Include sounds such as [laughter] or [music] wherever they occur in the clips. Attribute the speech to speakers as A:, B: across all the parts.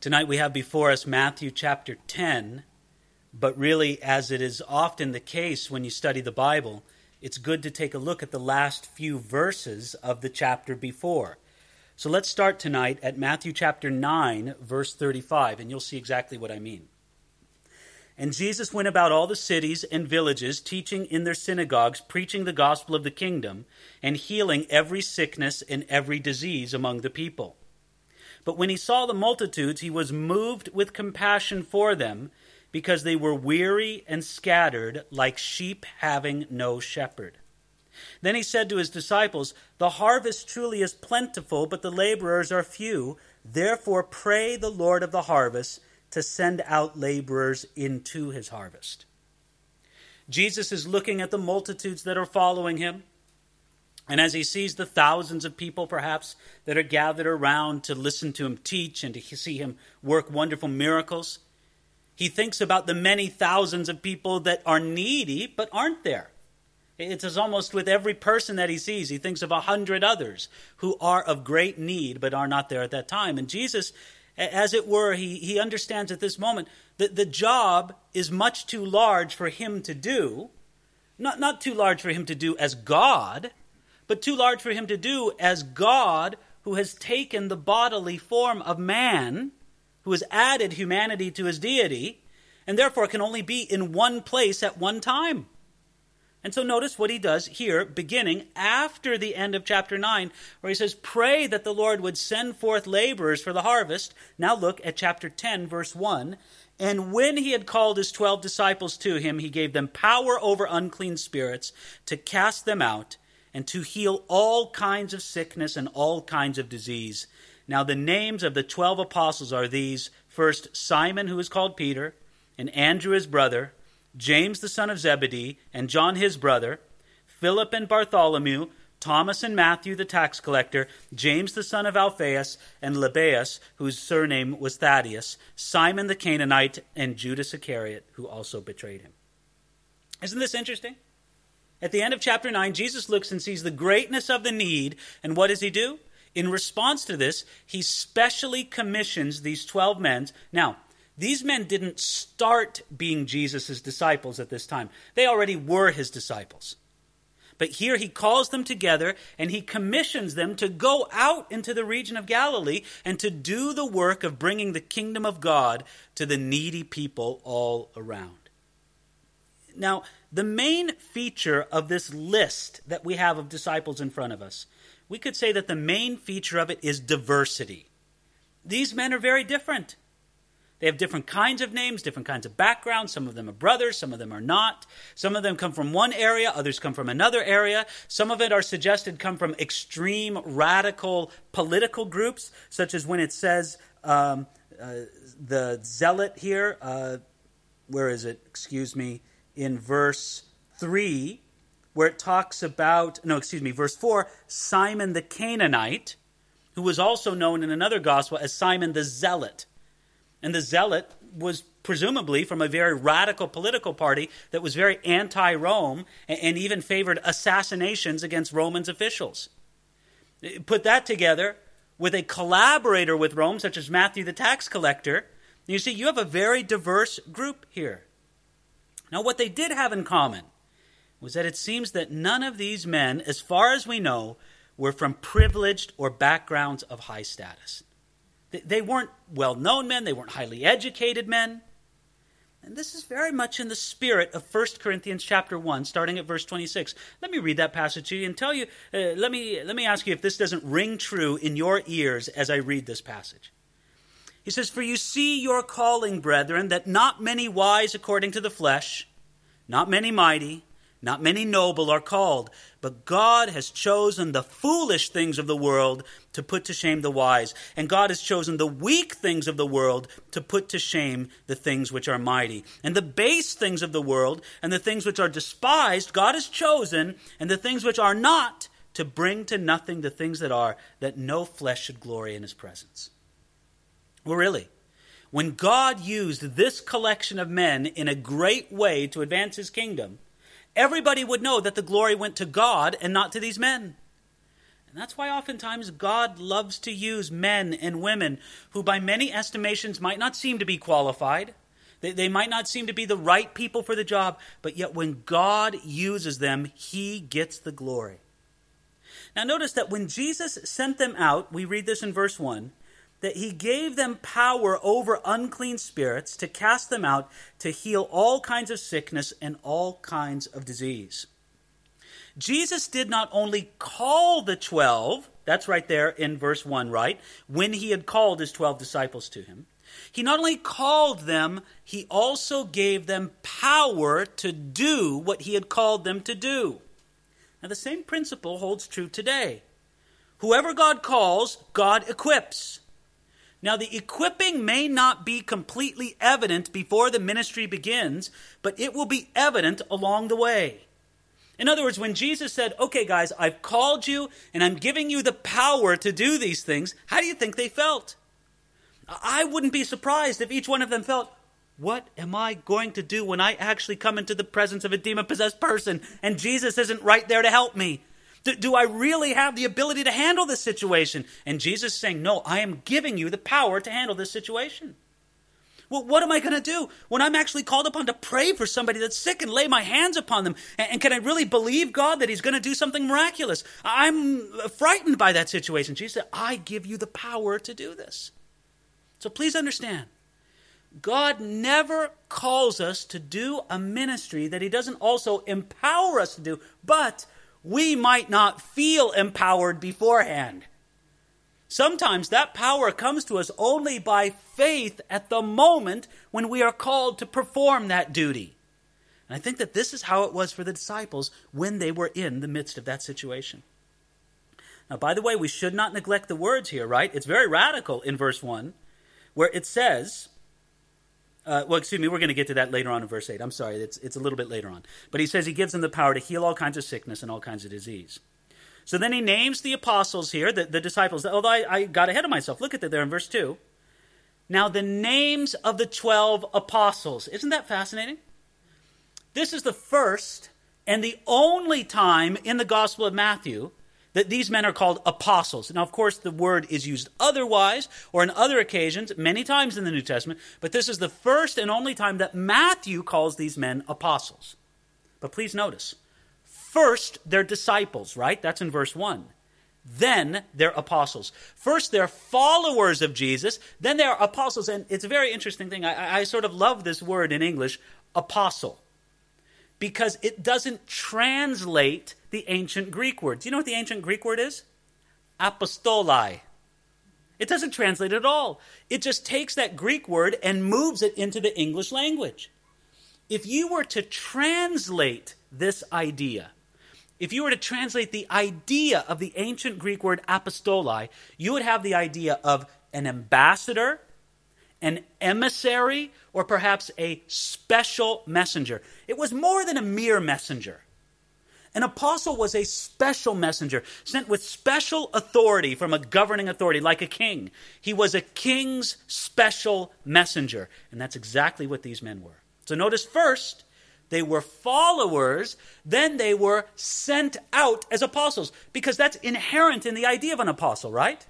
A: Tonight we have before us Matthew chapter 10, but really, as it is often the case when you study the Bible, it's good to take a look at the last few verses of the chapter before. So let's start tonight at Matthew chapter 9, verse 35, and you'll see exactly what I mean. And Jesus went about all the cities and villages, teaching in their synagogues, preaching the gospel of the kingdom, and healing every sickness and every disease among the people. But when he saw the multitudes, he was moved with compassion for them, because they were weary and scattered, like sheep having no shepherd. Then he said to his disciples, The harvest truly is plentiful, but the laborers are few. Therefore, pray the Lord of the harvest to send out laborers into his harvest. Jesus is looking at the multitudes that are following him. And as he sees the thousands of people, perhaps, that are gathered around to listen to him teach and to see him work wonderful miracles, he thinks about the many thousands of people that are needy but aren't there. It's almost with every person that he sees, he thinks of a hundred others who are of great need but are not there at that time. And Jesus, as it were, he, he understands at this moment that the job is much too large for him to do, not, not too large for him to do as God but too large for him to do as God who has taken the bodily form of man, who has added humanity to his deity, and therefore can only be in one place at one time. And so notice what he does here, beginning after the end of chapter 9, where he says, Pray that the Lord would send forth laborers for the harvest. Now look at chapter 10, verse 1. And when he had called his twelve disciples to him, he gave them power over unclean spirits to cast them out and to heal all kinds of sickness and all kinds of disease. Now, the names of the twelve apostles are these first, Simon, who is called Peter, and Andrew his brother, James the son of Zebedee, and John his brother, Philip and Bartholomew, Thomas and Matthew the tax collector, James the son of Alphaeus, and Lebbaeus, whose surname was Thaddeus, Simon the Canaanite, and Judas Iscariot, who also betrayed him. Isn't this interesting? At the end of chapter 9, Jesus looks and sees the greatness of the need, and what does he do? In response to this, he specially commissions these 12 men. Now, these men didn't start being Jesus' disciples at this time, they already were his disciples. But here he calls them together and he commissions them to go out into the region of Galilee and to do the work of bringing the kingdom of God to the needy people all around. Now, the main feature of this list that we have of disciples in front of us, we could say that the main feature of it is diversity. These men are very different. They have different kinds of names, different kinds of backgrounds. Some of them are brothers, some of them are not. Some of them come from one area, others come from another area. Some of it are suggested come from extreme radical political groups, such as when it says um, uh, the zealot here. Uh, where is it? Excuse me in verse 3, where it talks about, no, excuse me, verse 4, Simon the Canaanite, who was also known in another gospel as Simon the Zealot. And the Zealot was presumably from a very radical political party that was very anti Rome and even favored assassinations against Romans officials. Put that together with a collaborator with Rome, such as Matthew the tax collector, you see, you have a very diverse group here. Now, what they did have in common was that it seems that none of these men, as far as we know, were from privileged or backgrounds of high status. They weren't well known men, they weren't highly educated men. And this is very much in the spirit of 1 Corinthians chapter 1, starting at verse 26. Let me read that passage to you and tell you, uh, let, me, let me ask you if this doesn't ring true in your ears as I read this passage. He says, For you see your calling, brethren, that not many wise according to the flesh, not many mighty, not many noble are called, but God has chosen the foolish things of the world to put to shame the wise, and God has chosen the weak things of the world to put to shame the things which are mighty. And the base things of the world and the things which are despised, God has chosen, and the things which are not, to bring to nothing the things that are, that no flesh should glory in his presence. Well, really, when God used this collection of men in a great way to advance his kingdom, everybody would know that the glory went to God and not to these men. And that's why oftentimes God loves to use men and women who, by many estimations, might not seem to be qualified. They, they might not seem to be the right people for the job, but yet when God uses them, He gets the glory. Now, notice that when Jesus sent them out, we read this in verse 1 that he gave them power over unclean spirits to cast them out to heal all kinds of sickness and all kinds of disease. Jesus did not only call the 12, that's right there in verse 1, right? When he had called his 12 disciples to him. He not only called them, he also gave them power to do what he had called them to do. Now, the same principle holds true today. Whoever God calls, God equips. Now, the equipping may not be completely evident before the ministry begins, but it will be evident along the way. In other words, when Jesus said, Okay, guys, I've called you and I'm giving you the power to do these things, how do you think they felt? I wouldn't be surprised if each one of them felt, What am I going to do when I actually come into the presence of a demon possessed person and Jesus isn't right there to help me? Do, do, I really have the ability to handle this situation? And Jesus is saying, No, I am giving you the power to handle this situation. Well, what am I going to do when I'm actually called upon to pray for somebody that's sick and lay my hands upon them? And, and can I really believe God that He's going to do something miraculous? I'm frightened by that situation. Jesus said, I give you the power to do this. So please understand. God never calls us to do a ministry that He doesn't also empower us to do, but we might not feel empowered beforehand. Sometimes that power comes to us only by faith at the moment when we are called to perform that duty. And I think that this is how it was for the disciples when they were in the midst of that situation. Now, by the way, we should not neglect the words here, right? It's very radical in verse 1, where it says, uh, well, excuse me, we're going to get to that later on in verse 8. I'm sorry, it's, it's a little bit later on. But he says he gives them the power to heal all kinds of sickness and all kinds of disease. So then he names the apostles here, the, the disciples. Although I, I got ahead of myself. Look at that there in verse 2. Now, the names of the 12 apostles. Isn't that fascinating? This is the first and the only time in the Gospel of Matthew that these men are called apostles. Now, of course, the word is used otherwise or in other occasions, many times in the New Testament, but this is the first and only time that Matthew calls these men apostles. But please notice First, they're disciples, right? That's in verse 1. Then they're apostles. First, they're followers of Jesus. Then they're apostles. And it's a very interesting thing. I, I sort of love this word in English, apostle, because it doesn't translate the ancient Greek word. Do you know what the ancient Greek word is? Apostoli. It doesn't translate at all. It just takes that Greek word and moves it into the English language. If you were to translate this idea, if you were to translate the idea of the ancient Greek word apostoli, you would have the idea of an ambassador, an emissary, or perhaps a special messenger. It was more than a mere messenger. An apostle was a special messenger, sent with special authority from a governing authority, like a king. He was a king's special messenger. And that's exactly what these men were. So notice first, they were followers, then they were sent out as apostles, because that's inherent in the idea of an apostle, right?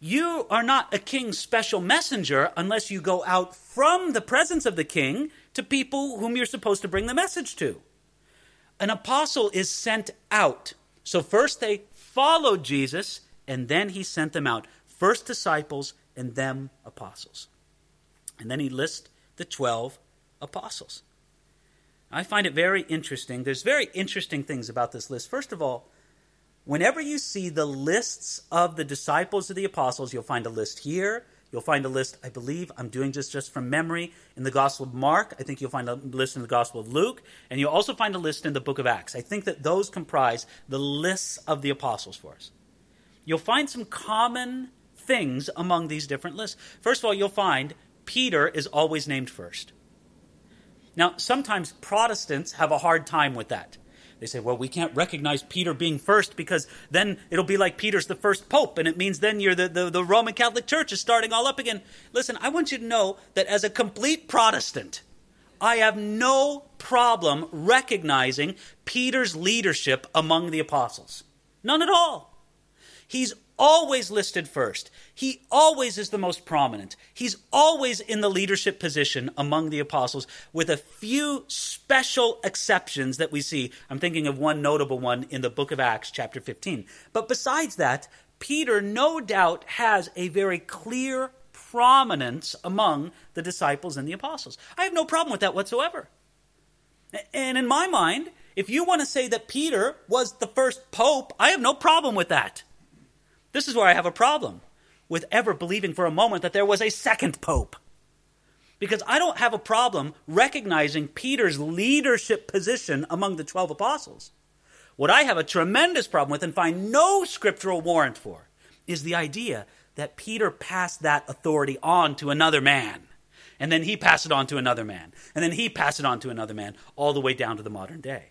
A: You are not a king's special messenger unless you go out from the presence of the king to people whom you're supposed to bring the message to. An apostle is sent out. So first they followed Jesus, and then he sent them out. First disciples, and then apostles. And then he lists the 12 apostles. I find it very interesting. There's very interesting things about this list. First of all, whenever you see the lists of the disciples of the apostles, you'll find a list here. You'll find a list, I believe, I'm doing just just from memory, in the Gospel of Mark. I think you'll find a list in the Gospel of Luke. And you'll also find a list in the book of Acts. I think that those comprise the lists of the apostles for us. You'll find some common things among these different lists. First of all, you'll find Peter is always named first. Now, sometimes Protestants have a hard time with that. They say, well, we can't recognize Peter being first because then it'll be like Peter's the first pope, and it means then you're the, the, the, Roman Catholic Church is starting all up again. Listen, I want you to know that as a complete Protestant, I have no problem recognizing Peter's leadership among the apostles. None at all. He's always listed first. He always is the most prominent. He's always in the leadership position among the apostles, with a few special exceptions that we see. I'm thinking of one notable one in the book of Acts, chapter 15. But besides that, Peter no doubt has a very clear prominence among the disciples and the apostles. I have no problem with that whatsoever. And in my mind, if you want to say that Peter was the first pope, I have no problem with that. This is where I have a problem with ever believing for a moment that there was a second pope. Because I don't have a problem recognizing Peter's leadership position among the 12 apostles. What I have a tremendous problem with and find no scriptural warrant for is the idea that Peter passed that authority on to another man. And then he passed it on to another man. And then he passed it on to another man, all the way down to the modern day.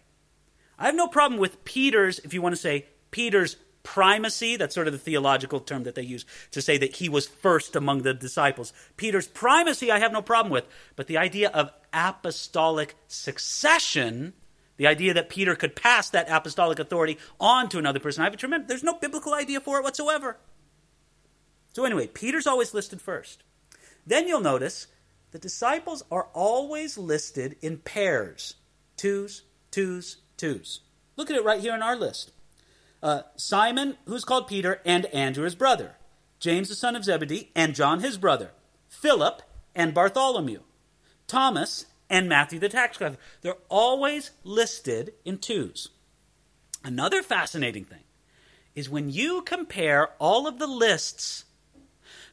A: I have no problem with Peter's, if you want to say, Peter's primacy. That's sort of the theological term that they use to say that he was first among the disciples. Peter's primacy, I have no problem with. But the idea of apostolic succession, the idea that Peter could pass that apostolic authority on to another person, I have a tremendous, there's no biblical idea for it whatsoever. So, anyway, Peter's always listed first. Then you'll notice the disciples are always listed in pairs twos, twos, twos. Look at it right here in our list uh, Simon, who's called Peter, and Andrew, his brother, James, the son of Zebedee, and John, his brother, Philip, and Bartholomew, Thomas, and Matthew, the tax collector. They're always listed in twos. Another fascinating thing is when you compare all of the lists,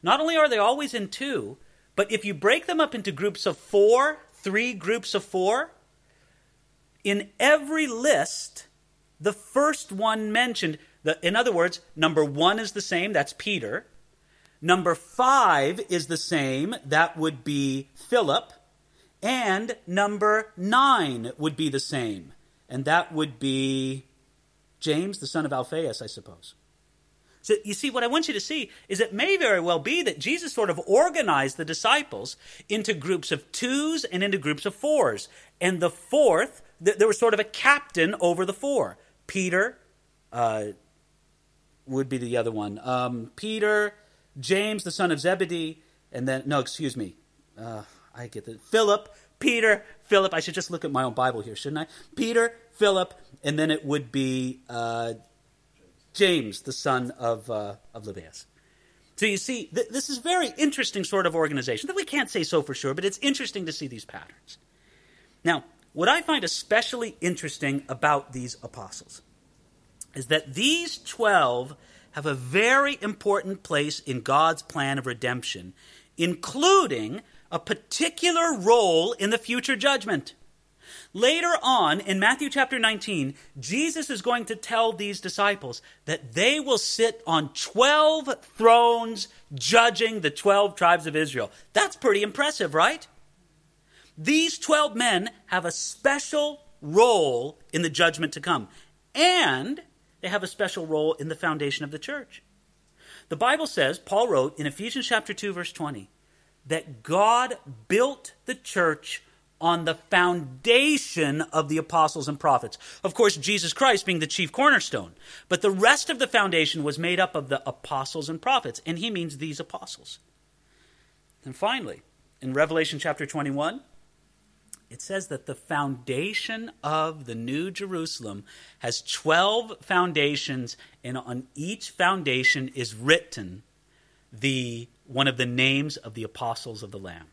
A: not only are they always in two, but if you break them up into groups of four, three groups of four, in every list, the first one mentioned, the, in other words, number one is the same, that's Peter. Number five is the same, that would be Philip. And number nine would be the same, and that would be James, the son of Alphaeus, I suppose. So you see, what I want you to see is it may very well be that Jesus sort of organized the disciples into groups of twos and into groups of fours. And the fourth, there was sort of a captain over the four. Peter uh, would be the other one. Um, Peter, James, the son of Zebedee, and then, no, excuse me. Uh, I get the Philip, Peter, Philip. I should just look at my own Bible here, shouldn't I? Peter, Philip, and then it would be uh, James, the son of, uh, of Lebbaeus. So you see, th- this is very interesting sort of organization. That we can't say so for sure, but it's interesting to see these patterns. Now, what I find especially interesting about these apostles is that these 12 have a very important place in God's plan of redemption, including a particular role in the future judgment. Later on in Matthew chapter 19, Jesus is going to tell these disciples that they will sit on 12 thrones judging the 12 tribes of Israel. That's pretty impressive, right? These 12 men have a special role in the judgment to come, and they have a special role in the foundation of the church. The Bible says, Paul wrote in Ephesians chapter 2 verse 20, that God built the church on the foundation of the apostles and prophets. Of course, Jesus Christ being the chief cornerstone. But the rest of the foundation was made up of the apostles and prophets, and he means these apostles. And finally, in Revelation chapter 21, it says that the foundation of the New Jerusalem has 12 foundations, and on each foundation is written the one of the names of the apostles of the Lamb.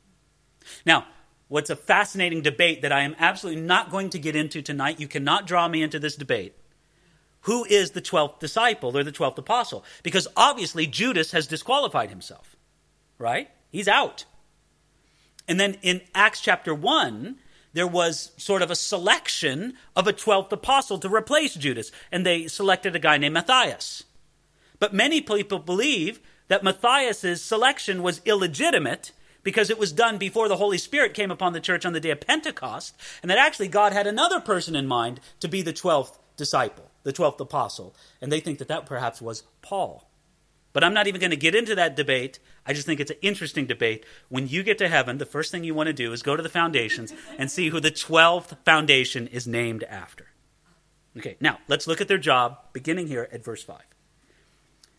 A: Now, what's a fascinating debate that I am absolutely not going to get into tonight, you cannot draw me into this debate. Who is the 12th disciple or the 12th apostle? Because obviously Judas has disqualified himself, right? He's out. And then in Acts chapter 1, there was sort of a selection of a 12th apostle to replace Judas, and they selected a guy named Matthias. But many people believe that Matthias's selection was illegitimate because it was done before the Holy Spirit came upon the church on the day of Pentecost, and that actually God had another person in mind to be the 12th disciple, the 12th apostle, and they think that that perhaps was Paul. But I'm not even going to get into that debate. I just think it's an interesting debate. When you get to heaven, the first thing you want to do is go to the foundations and see who the 12th foundation is named after. Okay, now let's look at their job, beginning here at verse 5.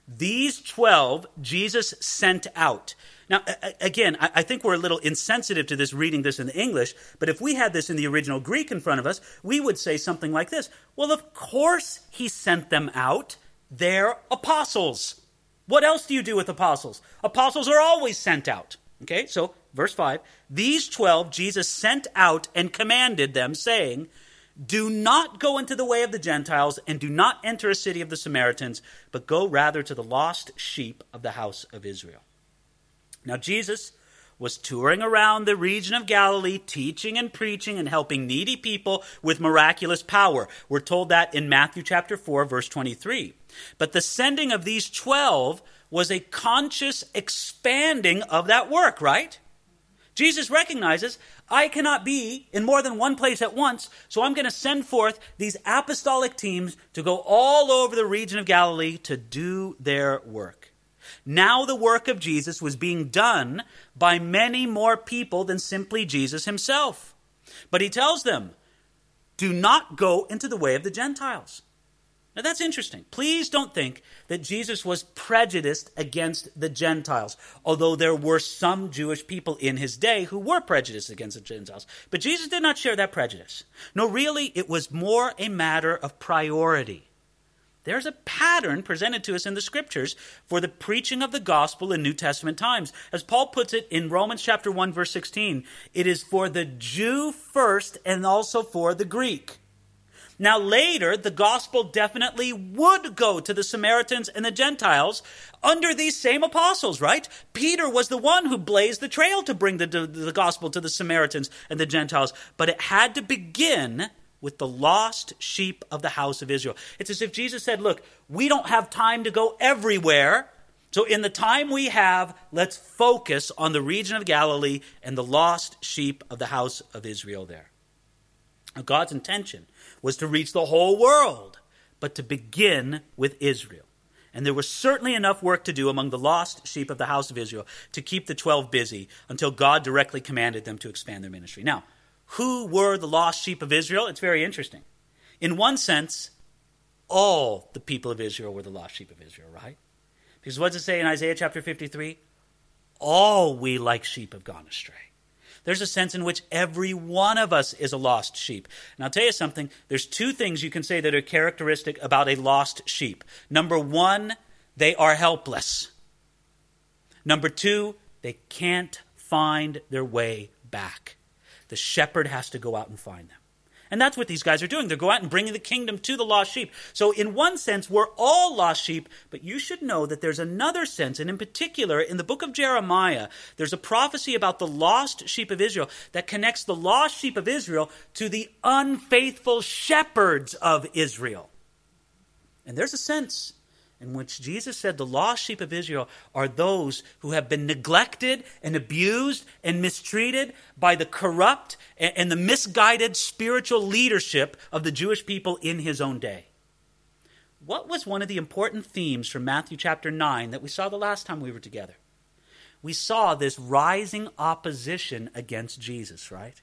A: These 12 Jesus sent out. Now, again, I think we're a little insensitive to this reading this in the English, but if we had this in the original Greek in front of us, we would say something like this Well, of course he sent them out. They're apostles. What else do you do with apostles? Apostles are always sent out. Okay, so verse 5 These 12 Jesus sent out and commanded them, saying, do not go into the way of the Gentiles, and do not enter a city of the Samaritans, but go rather to the lost sheep of the house of Israel. Now, Jesus was touring around the region of Galilee, teaching and preaching and helping needy people with miraculous power. We're told that in Matthew chapter 4, verse 23. But the sending of these 12 was a conscious expanding of that work, right? Jesus recognizes I cannot be in more than one place at once, so I'm going to send forth these apostolic teams to go all over the region of Galilee to do their work. Now the work of Jesus was being done by many more people than simply Jesus himself. But he tells them, do not go into the way of the Gentiles. Now that's interesting. Please don't think that Jesus was prejudiced against the Gentiles, although there were some Jewish people in his day who were prejudiced against the Gentiles. But Jesus did not share that prejudice. No, really, it was more a matter of priority. There's a pattern presented to us in the scriptures for the preaching of the gospel in New Testament times. As Paul puts it in Romans chapter 1 verse 16, it is for the Jew first and also for the Greek. Now, later, the gospel definitely would go to the Samaritans and the Gentiles under these same apostles, right? Peter was the one who blazed the trail to bring the, the, the gospel to the Samaritans and the Gentiles, but it had to begin with the lost sheep of the house of Israel. It's as if Jesus said, Look, we don't have time to go everywhere. So, in the time we have, let's focus on the region of Galilee and the lost sheep of the house of Israel there. Now, God's intention was to reach the whole world, but to begin with Israel. And there was certainly enough work to do among the lost sheep of the house of Israel to keep the 12 busy until God directly commanded them to expand their ministry. Now, who were the lost sheep of Israel? It's very interesting. In one sense, all the people of Israel were the lost sheep of Israel, right? Because what does it say in Isaiah chapter 53? All we like sheep have gone astray. There's a sense in which every one of us is a lost sheep. And I'll tell you something, there's two things you can say that are characteristic about a lost sheep. Number one, they are helpless. Number two, they can't find their way back. The shepherd has to go out and find them. And that's what these guys are doing. They're going out and bringing the kingdom to the lost sheep. So, in one sense, we're all lost sheep, but you should know that there's another sense, and in particular, in the book of Jeremiah, there's a prophecy about the lost sheep of Israel that connects the lost sheep of Israel to the unfaithful shepherds of Israel. And there's a sense in which Jesus said the lost sheep of Israel are those who have been neglected and abused and mistreated by the corrupt and the misguided spiritual leadership of the Jewish people in his own day. What was one of the important themes from Matthew chapter 9 that we saw the last time we were together? We saw this rising opposition against Jesus, right?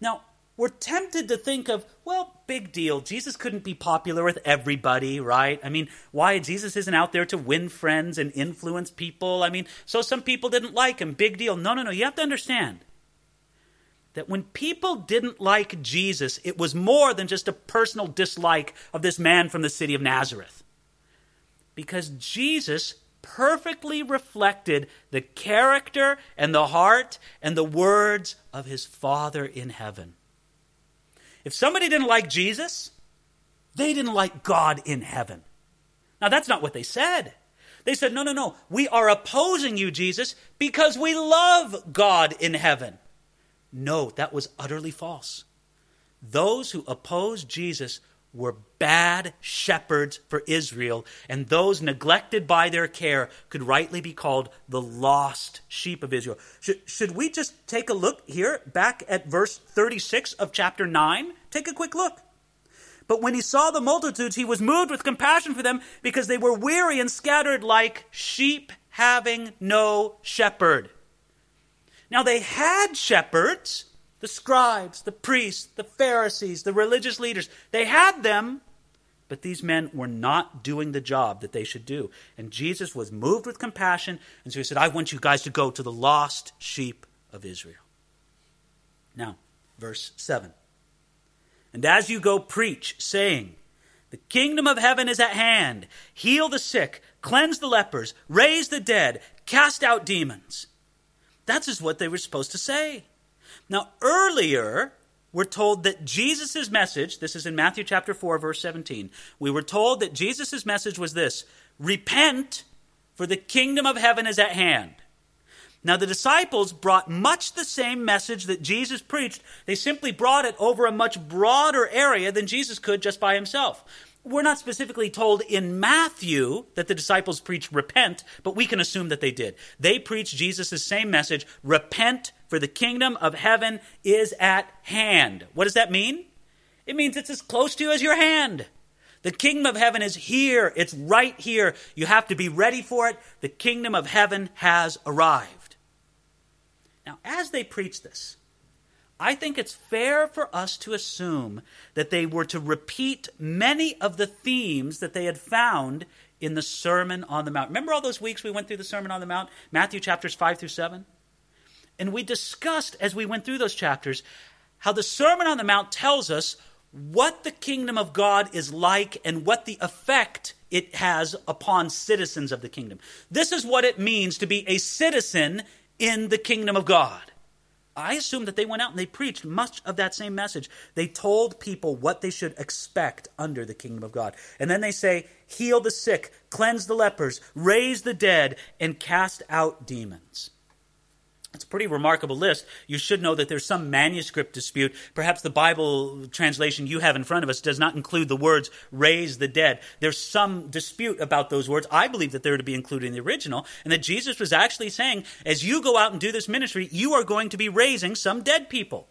A: Now, we're tempted to think of, well, big deal. Jesus couldn't be popular with everybody, right? I mean, why? Jesus isn't out there to win friends and influence people. I mean, so some people didn't like him. Big deal. No, no, no. You have to understand that when people didn't like Jesus, it was more than just a personal dislike of this man from the city of Nazareth. Because Jesus perfectly reflected the character and the heart and the words of his Father in heaven. If somebody didn't like Jesus, they didn't like God in heaven. Now, that's not what they said. They said, no, no, no. We are opposing you, Jesus, because we love God in heaven. No, that was utterly false. Those who opposed Jesus were bad shepherds for Israel, and those neglected by their care could rightly be called the lost sheep of Israel. Should, should we just take a look here back at verse 36 of chapter 9? Take a quick look. But when he saw the multitudes, he was moved with compassion for them because they were weary and scattered like sheep having no shepherd. Now they had shepherds, the scribes, the priests, the Pharisees, the religious leaders. They had them, but these men were not doing the job that they should do. And Jesus was moved with compassion, and so he said, I want you guys to go to the lost sheep of Israel. Now, verse 7. And as you go, preach, saying, The kingdom of heaven is at hand. Heal the sick, cleanse the lepers, raise the dead, cast out demons. That's just what they were supposed to say. Now, earlier, we're told that Jesus' message, this is in Matthew chapter 4, verse 17, we were told that Jesus' message was this repent, for the kingdom of heaven is at hand. Now, the disciples brought much the same message that Jesus preached. They simply brought it over a much broader area than Jesus could just by himself. We're not specifically told in Matthew that the disciples preached repent, but we can assume that they did. They preached Jesus' same message repent, for the kingdom of heaven is at hand. What does that mean? It means it's as close to you as your hand. The kingdom of heaven is here. It's right here. You have to be ready for it. The kingdom of heaven has arrived. Now, as they preach this, I think it's fair for us to assume that they were to repeat many of the themes that they had found in the Sermon on the Mount. Remember all those weeks we went through the Sermon on the Mount? Matthew chapters 5 through 7? And we discussed as we went through those chapters how the Sermon on the Mount tells us what the kingdom of God is like and what the effect it has upon citizens of the kingdom. This is what it means to be a citizen in the kingdom of God. I assume that they went out and they preached much of that same message. They told people what they should expect under the kingdom of God. And then they say, heal the sick, cleanse the lepers, raise the dead, and cast out demons. It's a pretty remarkable list. You should know that there's some manuscript dispute. Perhaps the Bible translation you have in front of us does not include the words raise the dead. There's some dispute about those words. I believe that they're to be included in the original, and that Jesus was actually saying, as you go out and do this ministry, you are going to be raising some dead people.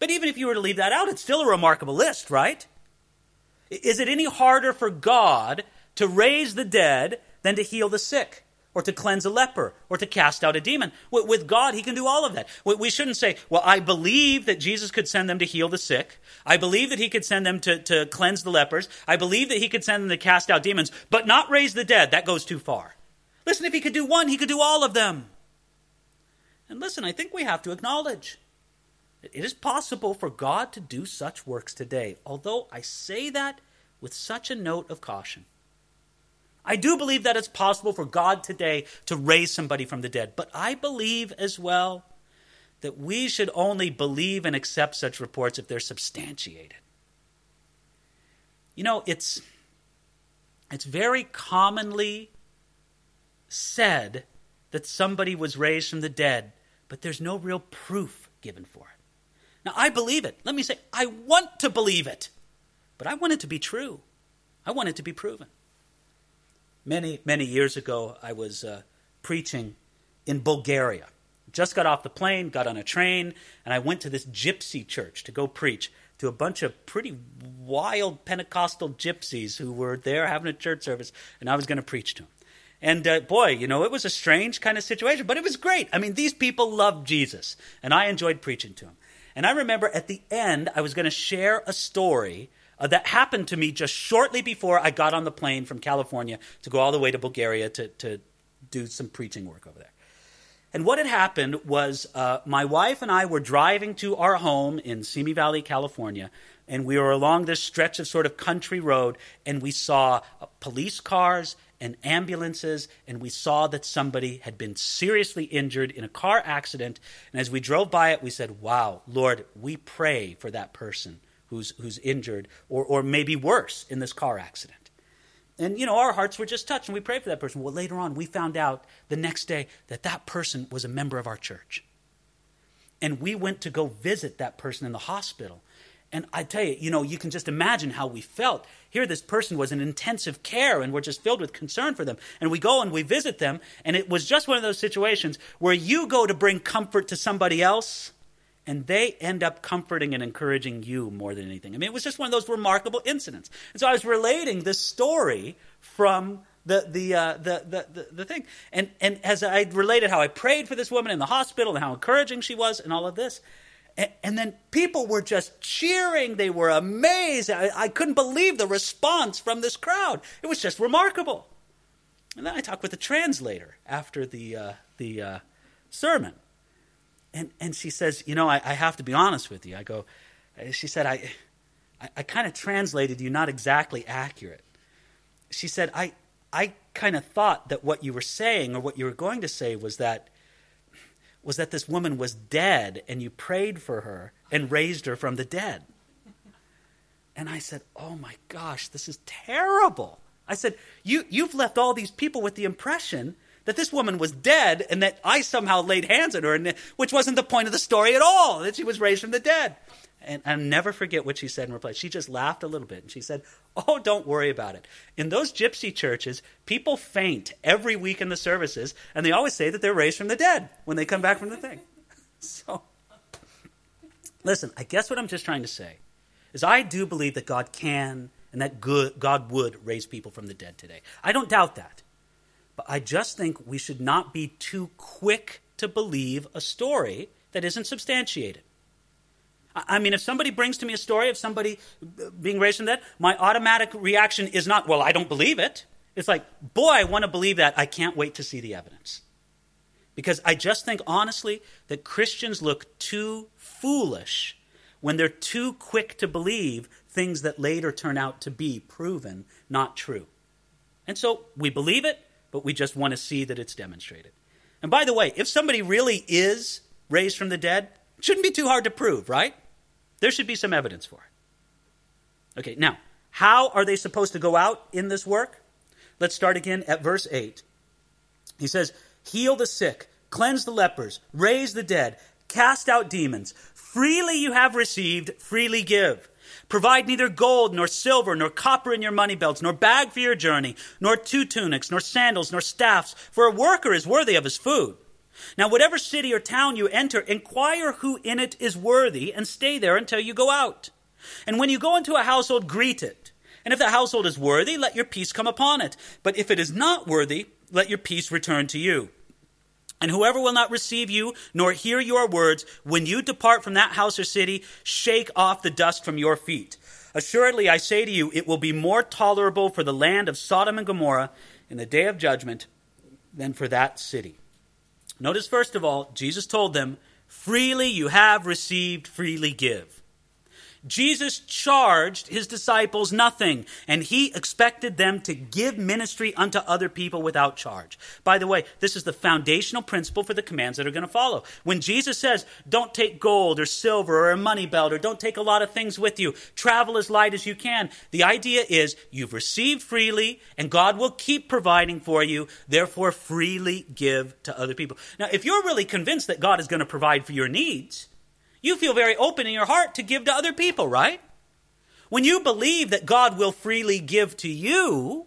A: But even if you were to leave that out, it's still a remarkable list, right? Is it any harder for God to raise the dead than to heal the sick? Or to cleanse a leper or to cast out a demon. With God, He can do all of that. We shouldn't say, well, I believe that Jesus could send them to heal the sick. I believe that He could send them to, to cleanse the lepers. I believe that He could send them to cast out demons, but not raise the dead. That goes too far. Listen, if He could do one, He could do all of them. And listen, I think we have to acknowledge that it is possible for God to do such works today, although I say that with such a note of caution. I do believe that it's possible for God today to raise somebody from the dead, but I believe as well that we should only believe and accept such reports if they're substantiated. You know, it's it's very commonly said that somebody was raised from the dead, but there's no real proof given for it. Now, I believe it. Let me say, I want to believe it, but I want it to be true. I want it to be proven. Many, many years ago, I was uh, preaching in Bulgaria. Just got off the plane, got on a train, and I went to this gypsy church to go preach to a bunch of pretty wild Pentecostal gypsies who were there having a church service, and I was going to preach to them. And uh, boy, you know, it was a strange kind of situation, but it was great. I mean, these people loved Jesus, and I enjoyed preaching to them. And I remember at the end, I was going to share a story uh, that happened to me just shortly before I got on the plane from California to go all the way to Bulgaria to, to do some preaching work over there. And what had happened was uh, my wife and I were driving to our home in Simi Valley, California, and we were along this stretch of sort of country road, and we saw uh, police cars and ambulances, and we saw that somebody had been seriously injured in a car accident. And as we drove by it, we said, Wow, Lord, we pray for that person who's, who's injured or, or maybe worse in this car accident. And, you know, our hearts were just touched and we prayed for that person. Well, later on, we found out the next day that that person was a member of our church. And we went to go visit that person in the hospital. And I tell you, you know, you can just imagine how we felt. Here, this person was in intensive care, and we're just filled with concern for them. And we go and we visit them, and it was just one of those situations where you go to bring comfort to somebody else, and they end up comforting and encouraging you more than anything. I mean, it was just one of those remarkable incidents. And so I was relating this story from the the, uh, the, the, the the thing, and and as I related how I prayed for this woman in the hospital and how encouraging she was, and all of this, And, then people were just cheering. They were amazed. I, I couldn't believe the response from this crowd. It was just remarkable. And then I talked with the translator after the, uh, the uh, sermon. And, and she says, You know, I, I have to be honest with you. I go, uh, She said, I, I, I kind of translated you not exactly accurate. She said, I, I kind of thought that what you were saying or what you were going to say was that was that this woman was dead and you prayed for her and raised her from the dead. And I said, Oh my gosh, this is terrible. I said, you, You've left all these people with the impression that this woman was dead and that I somehow laid hands on her, which wasn't the point of the story at all, that she was raised from the dead. And I'll never forget what she said in reply. She just laughed a little bit and she said, Oh, don't worry about it. In those gypsy churches, people faint every week in the services, and they always say that they're raised from the dead when they come back from the thing. [laughs] So, listen, I guess what I'm just trying to say is I do believe that God can and that good, God would raise people from the dead today. I don't doubt that. But I just think we should not be too quick to believe a story that isn't substantiated. I mean, if somebody brings to me a story of somebody uh, being raised the dead, my automatic reaction is not, well, I don't believe it. It's like, boy, I want to believe that. I can't wait to see the evidence. Because I just think, honestly, that Christians look too foolish when they're too quick to believe things that later turn out to be proven not true. And so we believe it, but we just want to see that it's demonstrated. And by the way, if somebody really is raised from the dead, it shouldn't be too hard to prove, right? There should be some evidence for it. Okay, now, how are they supposed to go out in this work? Let's start again at verse 8. He says, Heal the sick, cleanse the lepers, raise the dead, cast out demons. Freely you have received, freely give. Provide neither gold, nor silver, nor copper in your money belts, nor bag for your journey, nor two tunics, nor sandals, nor staffs, for a worker is worthy of his food. Now, whatever city or town you enter, inquire who in it is worthy, and stay there until you go out. And when you go into a household, greet it. And if the household is worthy, let your peace come upon it. But if it is not worthy, let your peace return to you. And whoever will not receive you nor hear your words, when you depart from that house or city, shake off the dust from your feet. Assuredly, I say to you, it will be more tolerable for the land of Sodom and Gomorrah in the day of judgment than for that city. Notice, first of all, Jesus told them, Freely you have received, freely give. Jesus charged his disciples nothing, and he expected them to give ministry unto other people without charge. By the way, this is the foundational principle for the commands that are going to follow. When Jesus says, don't take gold or silver or a money belt or don't take a lot of things with you, travel as light as you can, the idea is you've received freely and God will keep providing for you, therefore freely give to other people. Now, if you're really convinced that God is going to provide for your needs, you feel very open in your heart to give to other people, right? When you believe that God will freely give to you,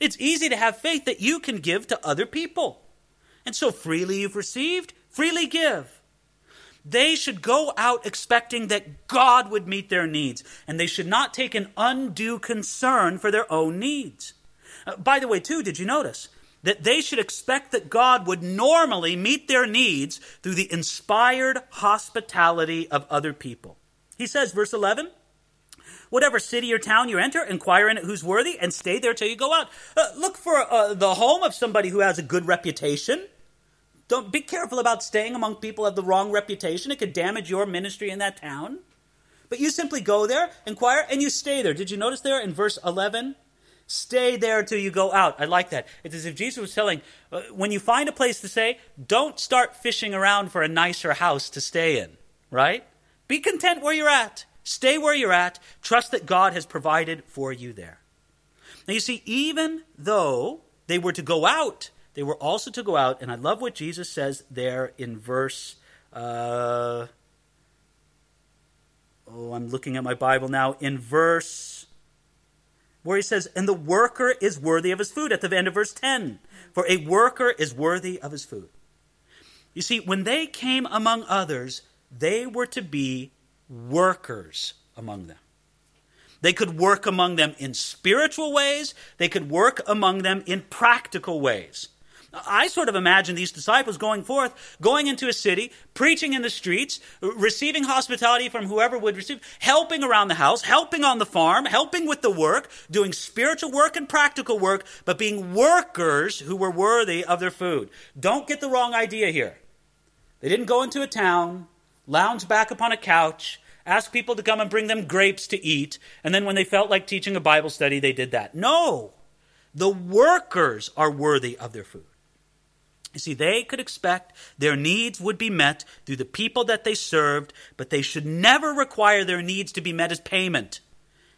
A: it's easy to have faith that you can give to other people. And so freely you've received, freely give. They should go out expecting that God would meet their needs, and they should not take an undue concern for their own needs. Uh, by the way, too, did you notice? That they should expect that God would normally meet their needs through the inspired hospitality of other people. He says, verse 11, Whatever city or town you enter, inquire in it who's worthy, and stay there till you go out. Uh, look for uh, the home of somebody who has a good reputation. Don't be careful about staying among people have the wrong reputation. It could damage your ministry in that town. But you simply go there, inquire, and you stay there. Did you notice there in verse 11? Stay there till you go out. I like that. It's as if Jesus was telling, uh, when you find a place to stay, don't start fishing around for a nicer house to stay in, right? Be content where you're at. Stay where you're at. Trust that God has provided for you there. Now, you see, even though they were to go out, they were also to go out, and I love what Jesus says there in verse. Uh, oh, I'm looking at my Bible now. In verse where he says, And the worker is worthy of his food at the end of verse 10. For a worker is worthy of his food. You see, when they came among others, they were to be workers among them. They could work among them in spiritual ways, they could work among them in practical ways. I sort of imagine these disciples going forth, going into a city, preaching in the streets, receiving hospitality from whoever would receive, helping around the house, helping on the farm, helping with the work, doing spiritual work and practical work, but being workers who were worthy of their food. Don't get the wrong idea here. They didn't go into a town, lounge back upon a couch, ask people to come and bring them grapes to eat, and then when they felt like teaching a Bible study, they did that. No! The workers are worthy of their food. You see, they could expect their needs would be met through the people that they served, but they should never require their needs to be met as payment.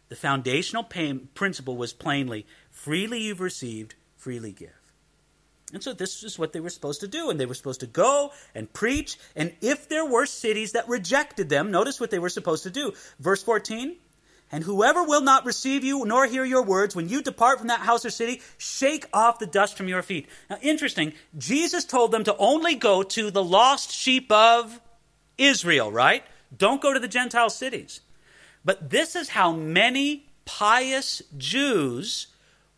A: The foundational pay- principle was plainly freely you've received, freely give. And so this is what they were supposed to do. And they were supposed to go and preach. And if there were cities that rejected them, notice what they were supposed to do. Verse 14 and whoever will not receive you nor hear your words, when you depart from that house or city, shake off the dust from your feet. Now, interesting, Jesus told them to only go to the lost sheep of Israel, right? Don't go to the Gentile cities. But this is how many pious Jews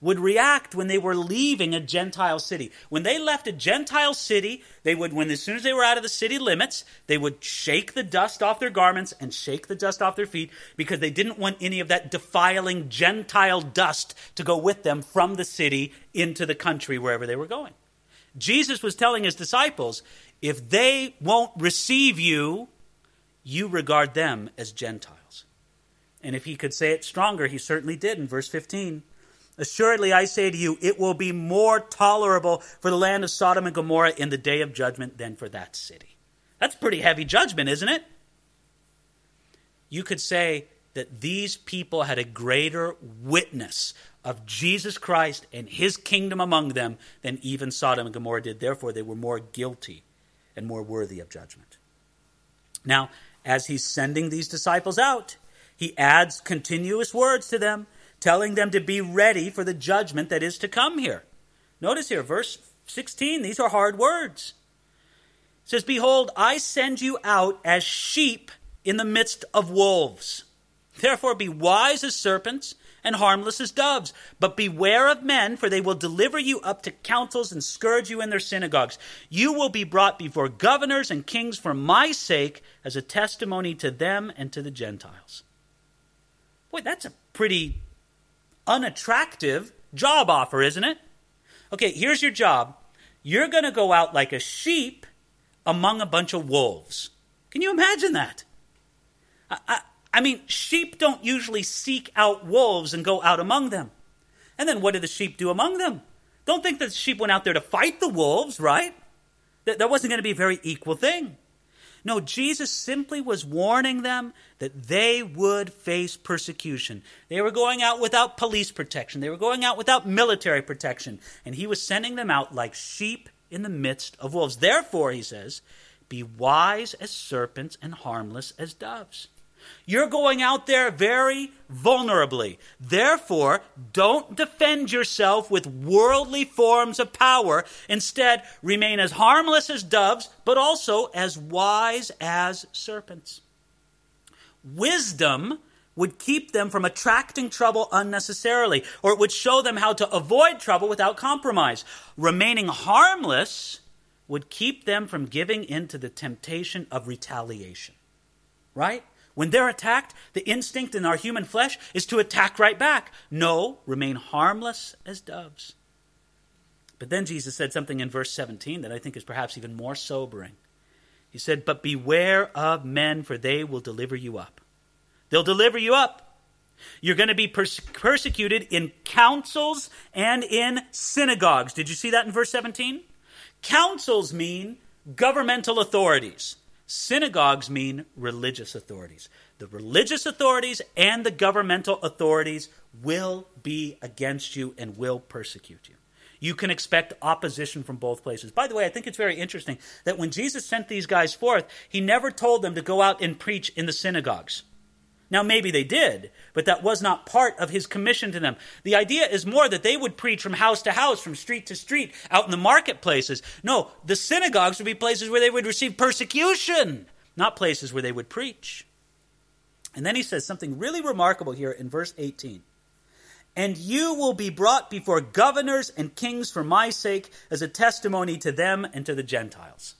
A: would react when they were leaving a Gentile city. When they left a Gentile city, they would, when as soon as they were out of the city limits, they would shake the dust off their garments and shake the dust off their feet because they didn't want any of that defiling Gentile dust to go with them from the city into the country wherever they were going. Jesus was telling his disciples, if they won't receive you, you regard them as Gentiles. And if he could say it stronger, he certainly did in verse 15. Assuredly, I say to you, it will be more tolerable for the land of Sodom and Gomorrah in the day of judgment than for that city. That's pretty heavy judgment, isn't it? You could say that these people had a greater witness of Jesus Christ and his kingdom among them than even Sodom and Gomorrah did. Therefore, they were more guilty and more worthy of judgment. Now, as he's sending these disciples out, he adds continuous words to them telling them to be ready for the judgment that is to come here. Notice here, verse 16, these are hard words. It says, Behold, I send you out as sheep in the midst of wolves. Therefore be wise as serpents and harmless as doves. But beware of men, for they will deliver you up to councils and scourge you in their synagogues. You will be brought before governors and kings for my sake as a testimony to them and to the Gentiles. Boy, that's a pretty unattractive job offer, isn't it? Okay, here's your job. You're going to go out like a sheep among a bunch of wolves. Can you imagine that? I, I, I, mean, sheep don't usually seek out wolves and go out among them. And then what did the sheep do among them? Don't think that the sheep went out there to fight the wolves, right? That, that wasn't going to be a very equal thing. No, Jesus simply was warning them that they would face persecution. They were going out without police protection, they were going out without military protection, and he was sending them out like sheep in the midst of wolves. Therefore, he says, be wise as serpents and harmless as doves. You're going out there very vulnerably. Therefore, don't defend yourself with worldly forms of power. Instead, remain as harmless as doves, but also as wise as serpents. Wisdom would keep them from attracting trouble unnecessarily, or it would show them how to avoid trouble without compromise. Remaining harmless would keep them from giving in to the temptation of retaliation. Right? When they're attacked, the instinct in our human flesh is to attack right back. No, remain harmless as doves. But then Jesus said something in verse 17 that I think is perhaps even more sobering. He said, But beware of men, for they will deliver you up. They'll deliver you up. You're going to be pers- persecuted in councils and in synagogues. Did you see that in verse 17? Councils mean governmental authorities. Synagogues mean religious authorities. The religious authorities and the governmental authorities will be against you and will persecute you. You can expect opposition from both places. By the way, I think it's very interesting that when Jesus sent these guys forth, he never told them to go out and preach in the synagogues. Now, maybe they did, but that was not part of his commission to them. The idea is more that they would preach from house to house, from street to street, out in the marketplaces. No, the synagogues would be places where they would receive persecution, not places where they would preach. And then he says something really remarkable here in verse 18. and you will be brought before governors and kings for my sake as a testimony to them and to the Gentiles.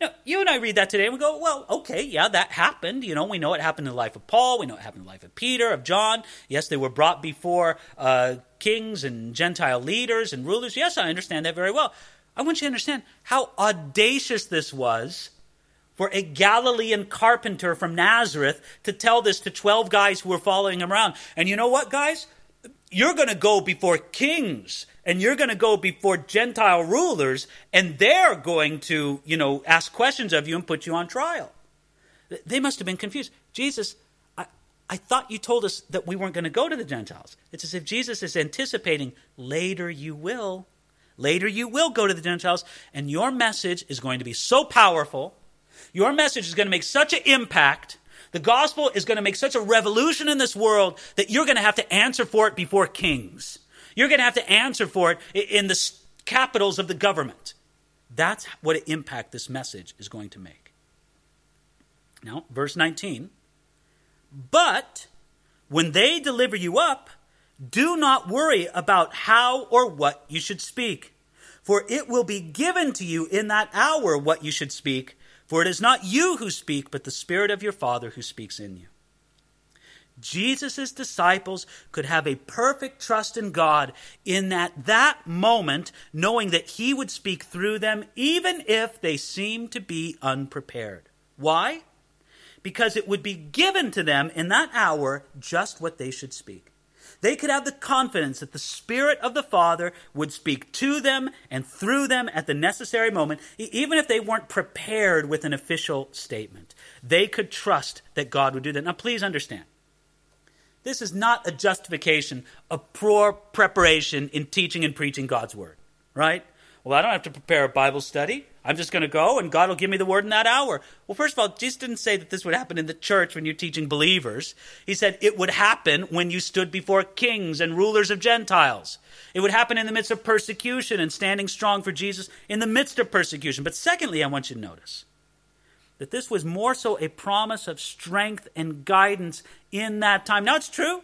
A: [laughs] You and I read that today and we go, well, okay, yeah, that happened. You know, we know it happened in the life of Paul. We know it happened in the life of Peter, of John. Yes, they were brought before uh, kings and Gentile leaders and rulers. Yes, I understand that very well. I want you to understand how audacious this was for a Galilean carpenter from Nazareth to tell this to 12 guys who were following him around. And you know what, guys? You're going to go before kings and you're going to go before Gentile rulers and they're going to, you know, ask questions of you and put you on trial. They must have been confused. Jesus, I, I thought you told us that we weren't going to go to the Gentiles. It's as if Jesus is anticipating later you will. Later you will go to the Gentiles and your message is going to be so powerful your message is going to make such an impact. The gospel is going to make such a revolution in this world that you're going to have to answer for it before kings. You're going to have to answer for it in the capitals of the government. That's what an impact this message is going to make. Now, verse 19. But when they deliver you up, do not worry about how or what you should speak, for it will be given to you in that hour what you should speak for it is not you who speak, but the Spirit of your Father who speaks in you. Jesus' disciples could have a perfect trust in God in that that moment, knowing that He would speak through them, even if they seemed to be unprepared. Why? Because it would be given to them in that hour just what they should speak. They could have the confidence that the Spirit of the Father would speak to them and through them at the necessary moment, even if they weren't prepared with an official statement. They could trust that God would do that. Now, please understand. This is not a justification of poor preparation in teaching and preaching God's word, right? Well, I don't have to prepare a Bible study. I'm just going to go and God will give me the word in that hour. Well, first of all, Jesus didn't say that this would happen in the church when you're teaching believers. He said it would happen when you stood before kings and rulers of Gentiles. It would happen in the midst of persecution and standing strong for Jesus in the midst of persecution. But secondly, I want you to notice that this was more so a promise of strength and guidance in that time. Now, it's true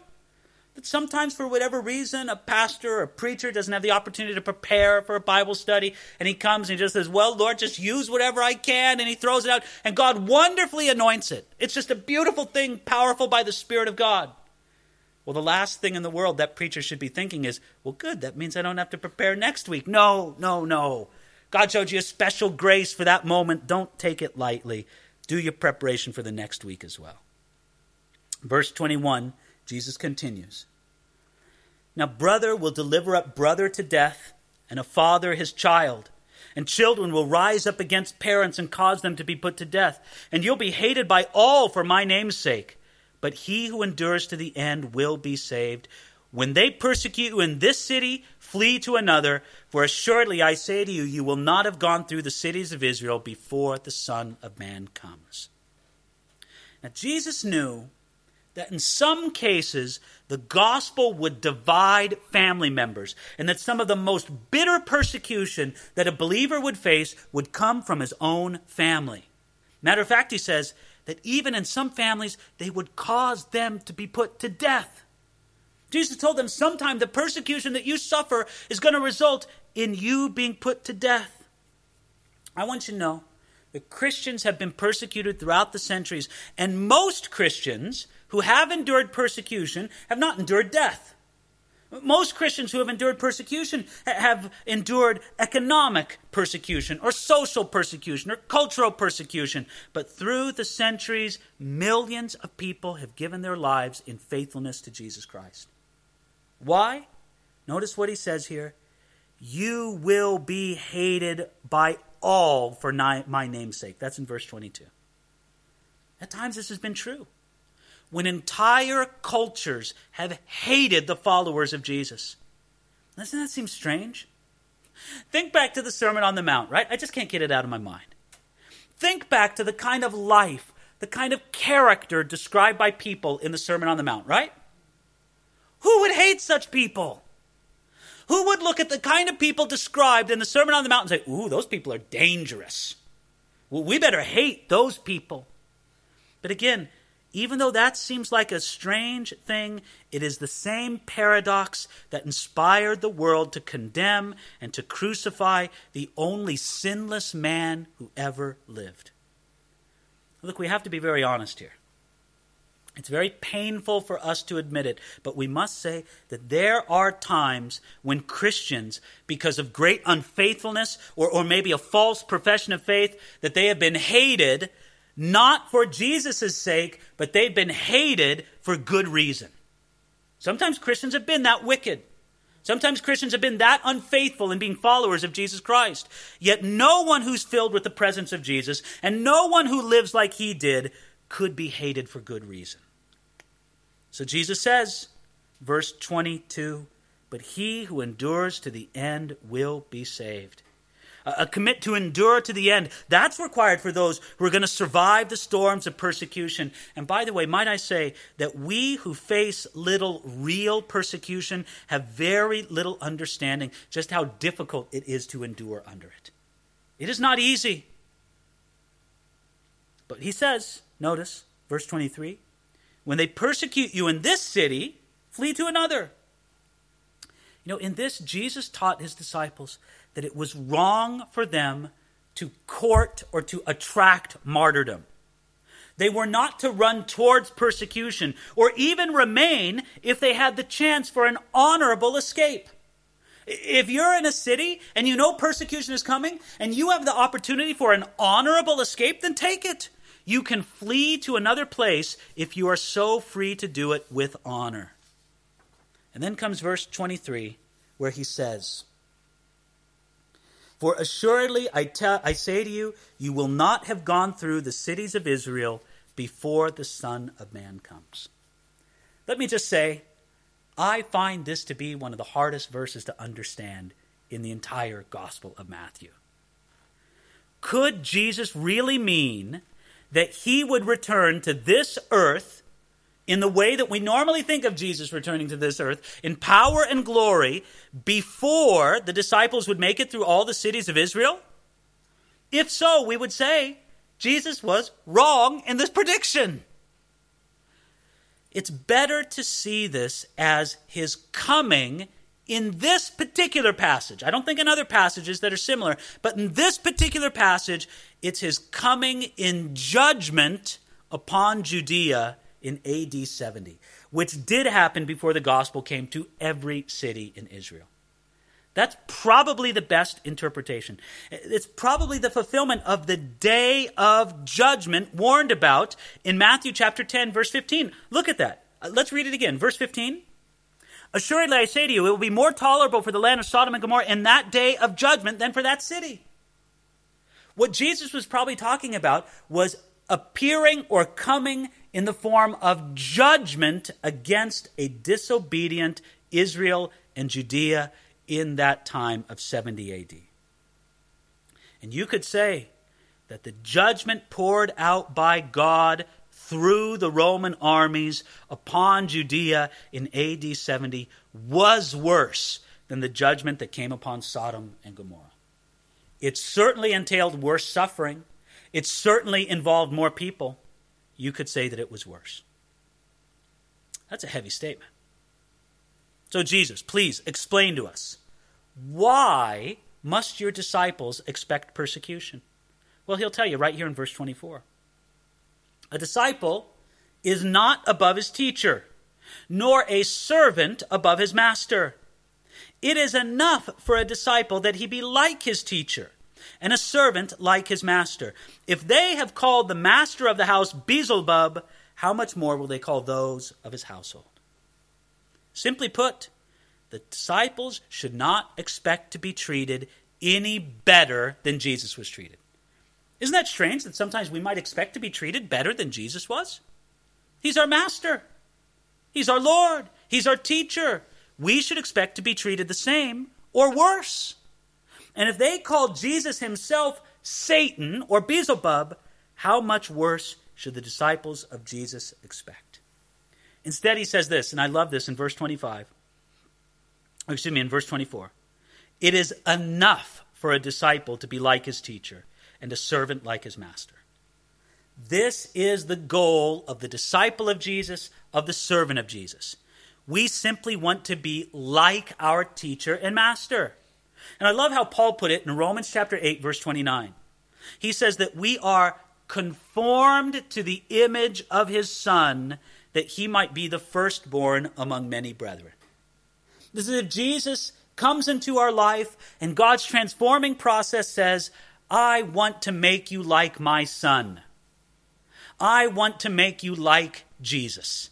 A: sometimes, for whatever reason, a pastor or a preacher doesn't have the opportunity to prepare for a Bible study, and he comes and he just says, Well, Lord, just use whatever I can, and he throws it out, and God wonderfully anoints it. It's just a beautiful thing, powerful by the Spirit of God. Well, the last thing in the world that preacher should be thinking is, Well, good, that means I don't have to prepare next week. No, no, no. God showed you a special grace for that moment. Don't take it lightly. Do your preparation for the next week as well. Verse 21 Jesus continues. Now, brother will deliver up brother to death, and a father his child. And children will rise up against parents and cause them to be put to death. And you'll be hated by all for my name's sake. But he who endures to the end will be saved. When they persecute you in this city, flee to another. For assuredly I say to you, you will not have gone through the cities of Israel before the Son of Man comes. Now, Jesus knew that in some cases the gospel would divide family members, and that some of the most bitter persecution that a believer would face would come from his own family. Matter of fact, he says that even in some families, they would cause them to be put to death. Jesus told them sometime the persecution that you suffer is going to result in you being put to death. I want you to know that Christians have been persecuted throughout the centuries, and most Christians who have endured persecution have not endured death. Most Christians who have endured persecution have endured economic persecution or social persecution or cultural persecution. But through the centuries, millions of people have given their lives in faithfulness to Jesus Christ. Why? Notice what he says here. You will be hated by all for my name's sake. That's in verse 22. At times, this has been true when entire cultures have hated the followers of Jesus. Doesn't that seem strange? Think back to the Sermon on the Mount, right? I just can't get it out of my mind. Think back to the kind of life, the kind of character described by people in the Sermon on the Mount, right? Who would hate such people? Who would look at the kind of people described in the Sermon on the Mount and say, Ooh, those people are dangerous? Well, we better hate those people. But again, even though that seems like a strange thing, it is the same paradox that inspired the world to condemn and to crucify the only sinless man who ever lived. Look, we have to be very honest here. It's very painful for us to admit it, but we must say that there are times when Christians, because of great unfaithfulness or, or maybe a false profession of faith, that they have been hated, not for Jesus' sake, but they've been hated for good reason. Sometimes Christians have been that wicked. Sometimes Christians have been that unfaithful in being followers of Jesus Christ. Yet no one who's filled with the presence of Jesus and no one who lives like he did could be hated for good reason. So Jesus says, verse 22 But he who endures to the end will be saved. A commit to endure to the end. That's required for those who are going to survive the storms of persecution. And by the way, might I say that we who face little real persecution have very little understanding just how difficult it is to endure under it. It is not easy. But he says, notice, verse 23 when they persecute you in this city, flee to another. You know, in this, Jesus taught his disciples that it was wrong for them to court or to attract martyrdom. They were not to run towards persecution or even remain if they had the chance for an honorable escape. If you're in a city and you know persecution is coming and you have the opportunity for an honorable escape, then take it. You can flee to another place if you are so free to do it with honor. And then comes verse 23, where he says, For assuredly I, te- I say to you, you will not have gone through the cities of Israel before the Son of Man comes. Let me just say, I find this to be one of the hardest verses to understand in the entire Gospel of Matthew. Could Jesus really mean that he would return to this earth in the way that we normally think of Jesus returning to this earth, in power and glory, before the disciples would make it through all the cities of Israel? If so, we would say Jesus was wrong in this prediction. It's better to see this as his coming in this particular passage, I don't think in other passages that are similar, but in this particular passage, it's his coming in judgment upon Judea in AD 70, which did happen before the gospel came to every city in Israel. That's probably the best interpretation. It's probably the fulfillment of the day of judgment warned about in Matthew chapter 10, verse 15. Look at that. Uh, let's read it again. Verse 15. Assuredly, I say to you, it will be more tolerable for the land of Sodom and Gomorrah in that day of judgment than for that city. What Jesus was probably talking about was appearing or coming in the form of judgment against a disobedient Israel and Judea in that time of 70 AD. And you could say that the judgment poured out by God through the Roman armies upon Judea in AD 70 was worse than the judgment that came upon Sodom and Gomorrah. It certainly entailed worse suffering. It certainly involved more people. You could say that it was worse. That's a heavy statement. So, Jesus, please explain to us why must your disciples expect persecution? Well, he'll tell you right here in verse 24. A disciple is not above his teacher, nor a servant above his master. It is enough for a disciple that he be like his teacher, and a servant like his master. If they have called the master of the house Beelzebub, how much more will they call those of his household? Simply put, the disciples should not expect to be treated any better than Jesus was treated. Isn't that strange that sometimes we might expect to be treated better than Jesus was? He's our master. He's our Lord. He's our teacher. We should expect to be treated the same or worse. And if they called Jesus himself Satan or Beelzebub, how much worse should the disciples of Jesus expect? Instead, he says this, and I love this in verse 25. Excuse me, in verse 24. It is enough for a disciple to be like his teacher and a servant like his master. This is the goal of the disciple of Jesus, of the servant of Jesus. We simply want to be like our teacher and master. And I love how Paul put it in Romans chapter 8 verse 29. He says that we are conformed to the image of his son that he might be the firstborn among many brethren. This is if Jesus comes into our life and God's transforming process says, I want to make you like my son. I want to make you like Jesus.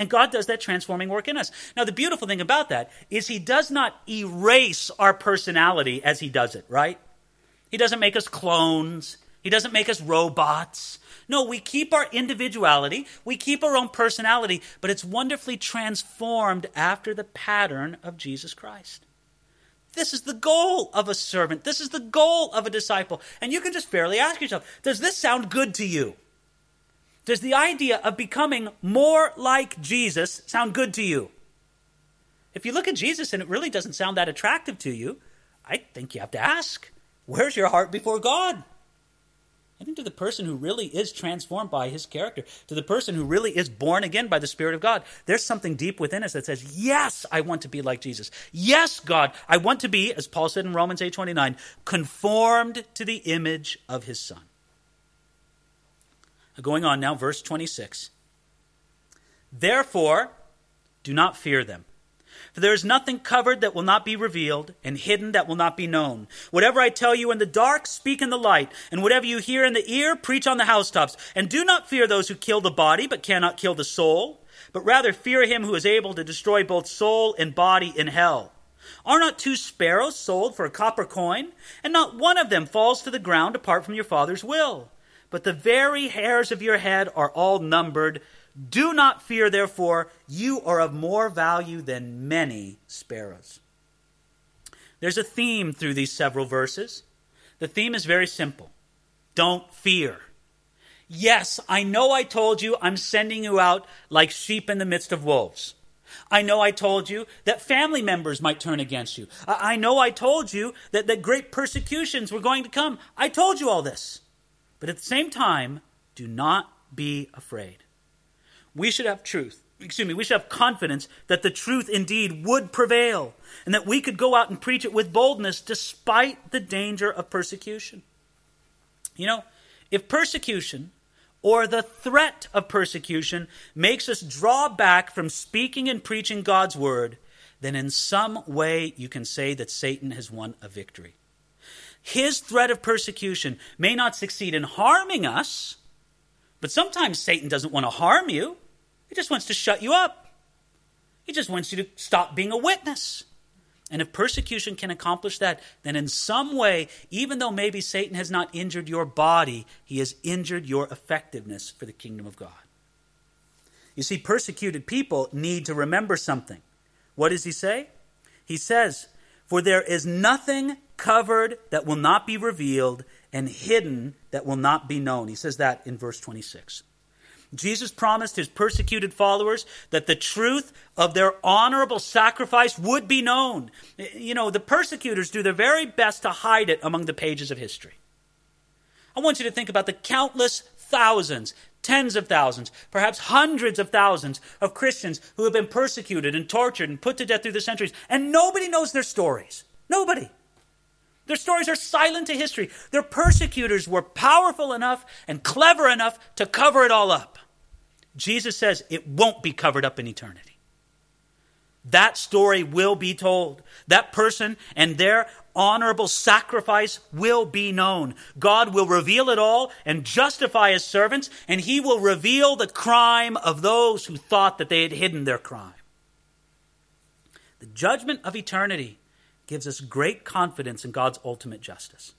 A: And God does that transforming work in us. Now, the beautiful thing about that is He does not erase our personality as He does it, right? He doesn't make us clones. He doesn't make us robots. No, we keep our individuality, we keep our own personality, but it's wonderfully transformed after the pattern of Jesus Christ. This is the goal of a servant. This is the goal of a disciple. And you can just fairly ask yourself does this sound good to you? Does the idea of becoming more like Jesus sound good to you? If you look at Jesus and it really doesn't sound that attractive to you, I think you have to ask where's your heart before God? I think to the person who really is transformed by his character, to the person who really is born again by the Spirit of God, there's something deep within us that says, Yes, I want to be like Jesus. Yes, God, I want to be, as Paul said in Romans 8 29, conformed to the image of his Son. Going on now, verse 26. Therefore, do not fear them. For there is nothing covered that will not be revealed, and hidden that will not be known. Whatever I tell you in the dark, speak in the light, and whatever you hear in the ear, preach on the housetops. And do not fear those who kill the body, but cannot kill the soul, but rather fear him who is able to destroy both soul and body in hell. Are not two sparrows sold for a copper coin? And not one of them falls to the ground apart from your Father's will. But the very hairs of your head are all numbered. Do not fear, therefore, you are of more value than many sparrows. There's a theme through these several verses. The theme is very simple don't fear. Yes, I know I told you I'm sending you out like sheep in the midst of wolves. I know I told you that family members might turn against you. I know I told you that, that great persecutions were going to come. I told you all this. But at the same time, do not be afraid we should have truth. Excuse me, we should have confidence that the truth indeed would prevail and that we could go out and preach it with boldness despite the danger of persecution. You know, if persecution or the threat of persecution makes us draw back from speaking and preaching God's word, then in some way you can say that Satan has won a victory. His threat of persecution may not succeed in harming us, but sometimes Satan doesn't want to harm you. He just wants to shut you up. He just wants you to stop being a witness. And if persecution can accomplish that, then in some way, even though maybe Satan has not injured your body, he has injured your effectiveness for the kingdom of God. You see, persecuted people need to remember something. What does he say? He says, For there is nothing covered that will not be revealed, and hidden that will not be known. He says that in verse 26. Jesus promised his persecuted followers that the truth of their honorable sacrifice would be known. You know, the persecutors do their very best to hide it among the pages of history. I want you to think about the countless thousands, tens of thousands, perhaps hundreds of thousands of Christians who have been persecuted and tortured and put to death through the centuries, and nobody knows their stories. Nobody. Their stories are silent to history. Their persecutors were powerful enough and clever enough to cover it all up. Jesus says it won't be covered up in eternity. That story will be told. That person and their honorable sacrifice will be known. God will reveal it all and justify his servants, and he will reveal the crime of those who thought that they had hidden their crime. The judgment of eternity gives us great confidence in God's ultimate justice.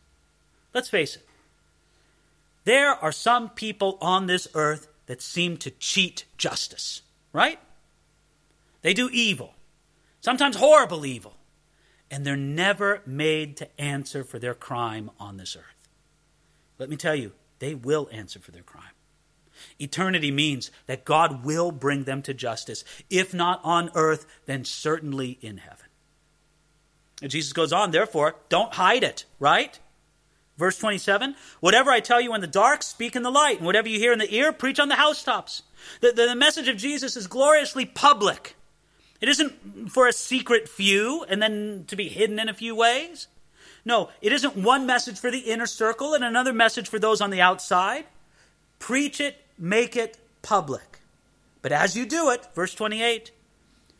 A: Let's face it. There are some people on this earth that seem to cheat justice, right? They do evil, sometimes horrible evil, and they're never made to answer for their crime on this earth. Let me tell you, they will answer for their crime. Eternity means that God will bring them to justice, if not on earth, then certainly in heaven. And Jesus goes on, therefore, don't hide it, right? Verse 27 Whatever I tell you in the dark, speak in the light, and whatever you hear in the ear, preach on the housetops. The, the, the message of Jesus is gloriously public. It isn't for a secret few and then to be hidden in a few ways. No, it isn't one message for the inner circle and another message for those on the outside. Preach it, make it public. But as you do it, verse 28,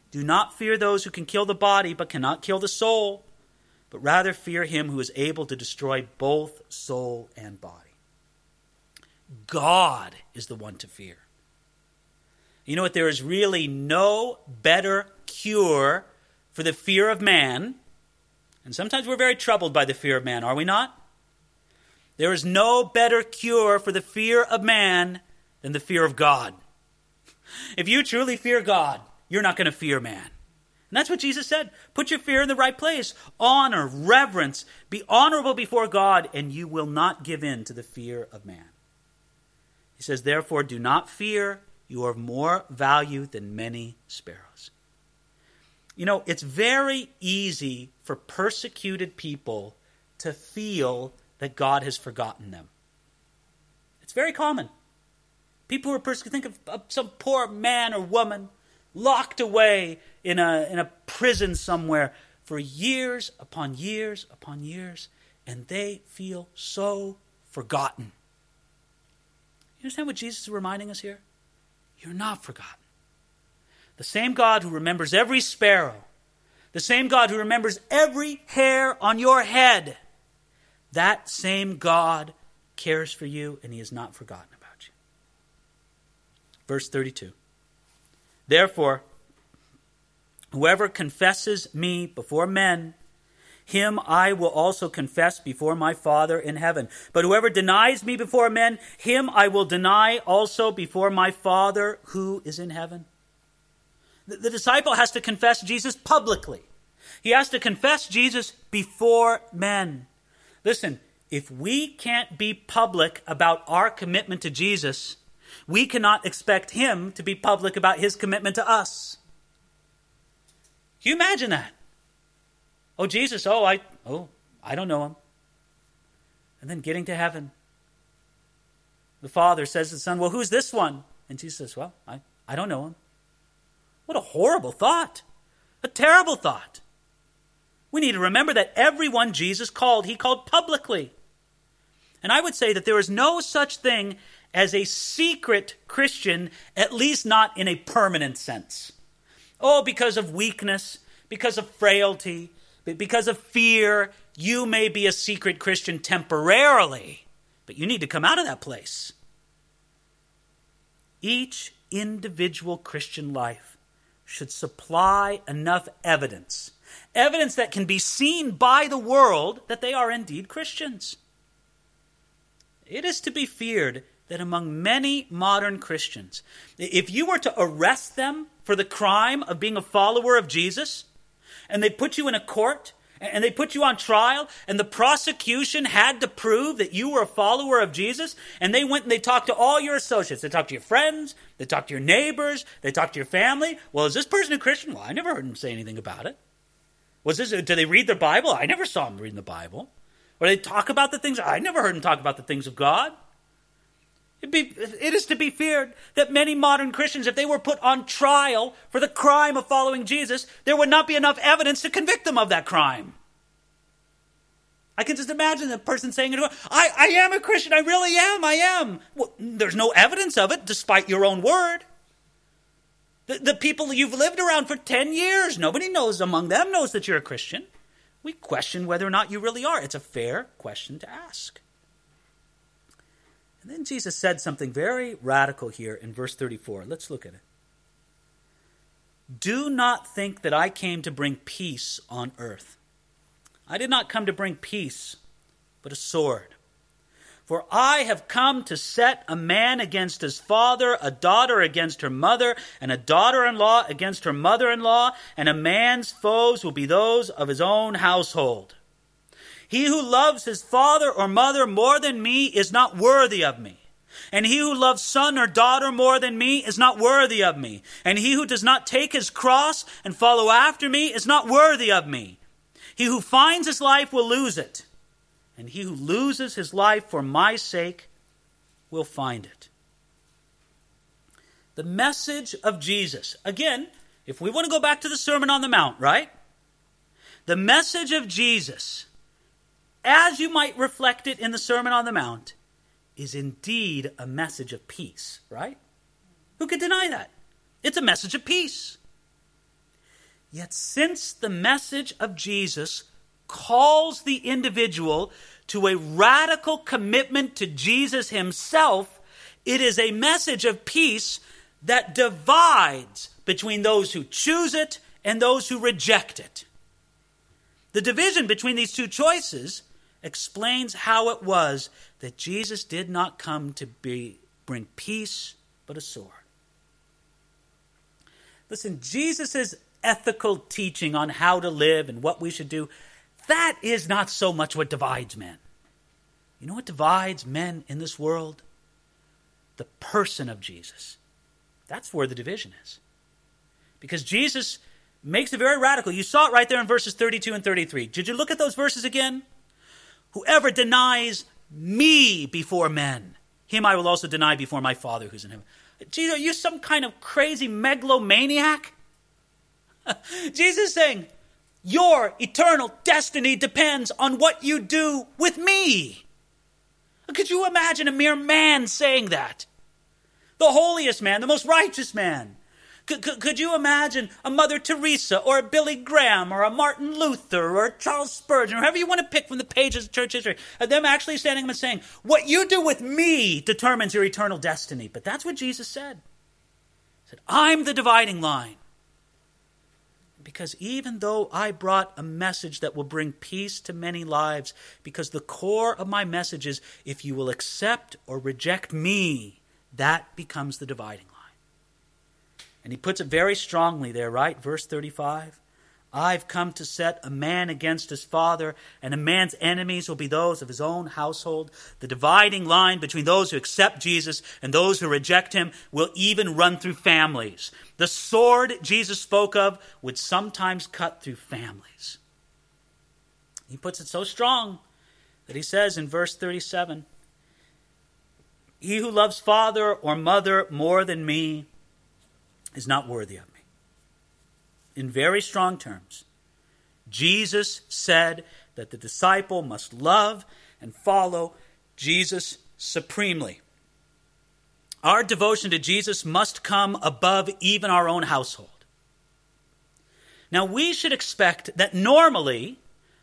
A: do not fear those who can kill the body but cannot kill the soul, but rather fear him who is able to destroy both soul and body. God is the one to fear. You know what? There is really no better cure for the fear of man and sometimes we're very troubled by the fear of man, are we not? There is no better cure for the fear of man than the fear of God. If you truly fear God, you're not going to fear man. And that's what Jesus said. Put your fear in the right place. Honor, reverence, be honorable before God, and you will not give in to the fear of man. He says, Therefore, do not fear. You are of more value than many sparrows. You know, it's very easy for persecuted people to feel that God has forgotten them. It's very common. People who are persecuted, think of, some poor man or woman locked away in a, in a prison somewhere for years upon years upon years, and they feel so forgotten. You understand what Jesus is reminding us here? You're not forgotten. The same God who remembers every sparrow, the same God who remembers every hair on your head, that same God cares for you and he has not forgotten about you. Verse 32 Therefore, whoever confesses me before men, him I will also confess before my Father in heaven. But whoever denies me before men, him I will deny also before my Father who is in heaven. The, the disciple has to confess Jesus publicly. He has to confess Jesus before men. Listen, if we can't be public about our commitment to Jesus, we cannot expect him to be public about his commitment to us. Can you imagine that? Oh, Jesus, oh, I, oh, I don't know him. And then getting to heaven. The Father says to the Son, Well, who's this one? And Jesus says, Well, I, I don't know him. What a horrible thought. A terrible thought. We need to remember that everyone Jesus called, he called publicly. And I would say that there is no such thing as a secret Christian, at least not in a permanent sense. Oh, because of weakness, because of frailty, because of fear, you may be a secret Christian temporarily, but you need to come out of that place. Each individual Christian life should supply enough evidence, evidence that can be seen by the world that they are indeed Christians. It is to be feared that among many modern Christians, if you were to arrest them for the crime of being a follower of Jesus, and they put you in a court and they put you on trial, and the prosecution had to prove that you were a follower of Jesus, and they went and they talked to all your associates. They talked to your friends, they talked to your neighbors, they talked to your family. Well, is this person a Christian? Well, I never heard him say anything about it. Was this? Do they read their Bible? I never saw them reading the Bible. Or they talk about the things? I never heard them talk about the things of God. Be, it is to be feared that many modern Christians, if they were put on trial for the crime of following Jesus, there would not be enough evidence to convict them of that crime. I can just imagine the person saying, I, I am a Christian, I really am, I am. Well, there's no evidence of it, despite your own word. The, the people you've lived around for 10 years, nobody knows among them knows that you're a Christian. We question whether or not you really are. It's a fair question to ask. And then Jesus said something very radical here in verse 34. Let's look at it. Do not think that I came to bring peace on earth. I did not come to bring peace, but a sword. For I have come to set a man against his father, a daughter against her mother, and a daughter in law against her mother in law, and a man's foes will be those of his own household. He who loves his father or mother more than me is not worthy of me. And he who loves son or daughter more than me is not worthy of me. And he who does not take his cross and follow after me is not worthy of me. He who finds his life will lose it. and he who loses his life for my sake will find it. The message of Jesus. Again, if we want to go back to the Sermon on the Mount, right? The message of Jesus, as you might reflect it in the Sermon on the Mount, is indeed a message of peace, right? Who could deny that? It's a message of peace. Yet, since the message of Jesus calls the individual to a radical commitment to Jesus himself, it is a message of peace that divides between those who choose it and those who reject it. The division between these two choices explains how it was that Jesus did not come to be, bring peace, but a sword. Listen, Jesus' ethical teaching on how to live and what we should do, that is not so much what divides men. You know what divides men in this world? The person of Jesus. That's where the division is. Because Jesus makes it very radical. You saw it right there in verses 32 and 33. Did you look at those verses again? Whoever denies me before men, him I will also deny before my Father who's in heaven. Jesus, are you some kind of crazy megalomaniac? [laughs] Jesus is saying, Your eternal destiny depends on what you do with me. Could you imagine a mere man saying that? The holiest man, the most righteous man. Could, could, could, you imagine a Mother Teresa or a Billy Graham or a Martin Luther or a Charles Spurgeon or whoever you want to pick from the pages of church history, them actually standing up and saying, What you do with me determines your eternal destiny? But that's what Jesus said. He said, I'm the dividing line. Because even though I brought a message that will bring peace to many lives, because the core of my message is if you will accept or reject me, that becomes the dividing line. And he puts it very strongly there, right? Verse 35. I've come to set a man against his father, and a man's enemies will be those of his own household. The dividing line between those who accept Jesus and those who reject him will even run through families. The sword Jesus spoke of would sometimes cut through families. He puts it so strong that he says in verse 37 He who loves father or mother more than me is not worthy of me in very strong terms. Jesus said that the disciple must love and follow Jesus supremely. Our devotion to Jesus must come above even our own household. Now, we should expect that normally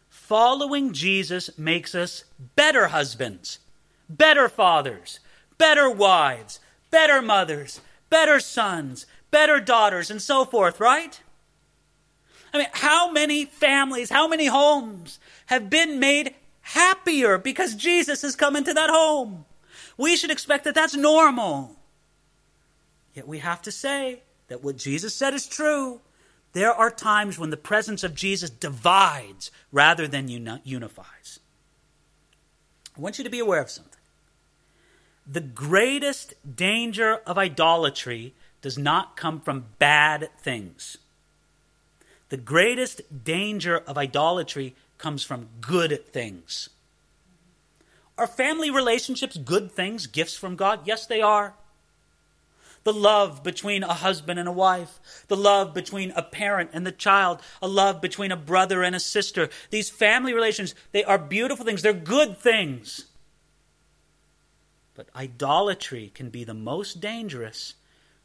A: following Jesus makes us better husbands, better fathers, better wives, better mothers, better sons, better daughters, and so forth, right? I mean, how many families, how many homes have been made happier because Jesus has come into that home? We should expect that that's normal. Yet we have to say that what Jesus said is true. There are times when the presence of Jesus divides rather than unifies. I want you to be aware of something. The greatest danger of idolatry does not come from bad things. The greatest danger of idolatry comes from good things. Are family relationships good things, gifts from God? Yes, they are. The love between a husband and a wife, the love between a parent and the child, a love between a brother and a sister. These family relations, they are beautiful things, they're good things. But idolatry can be the most dangerous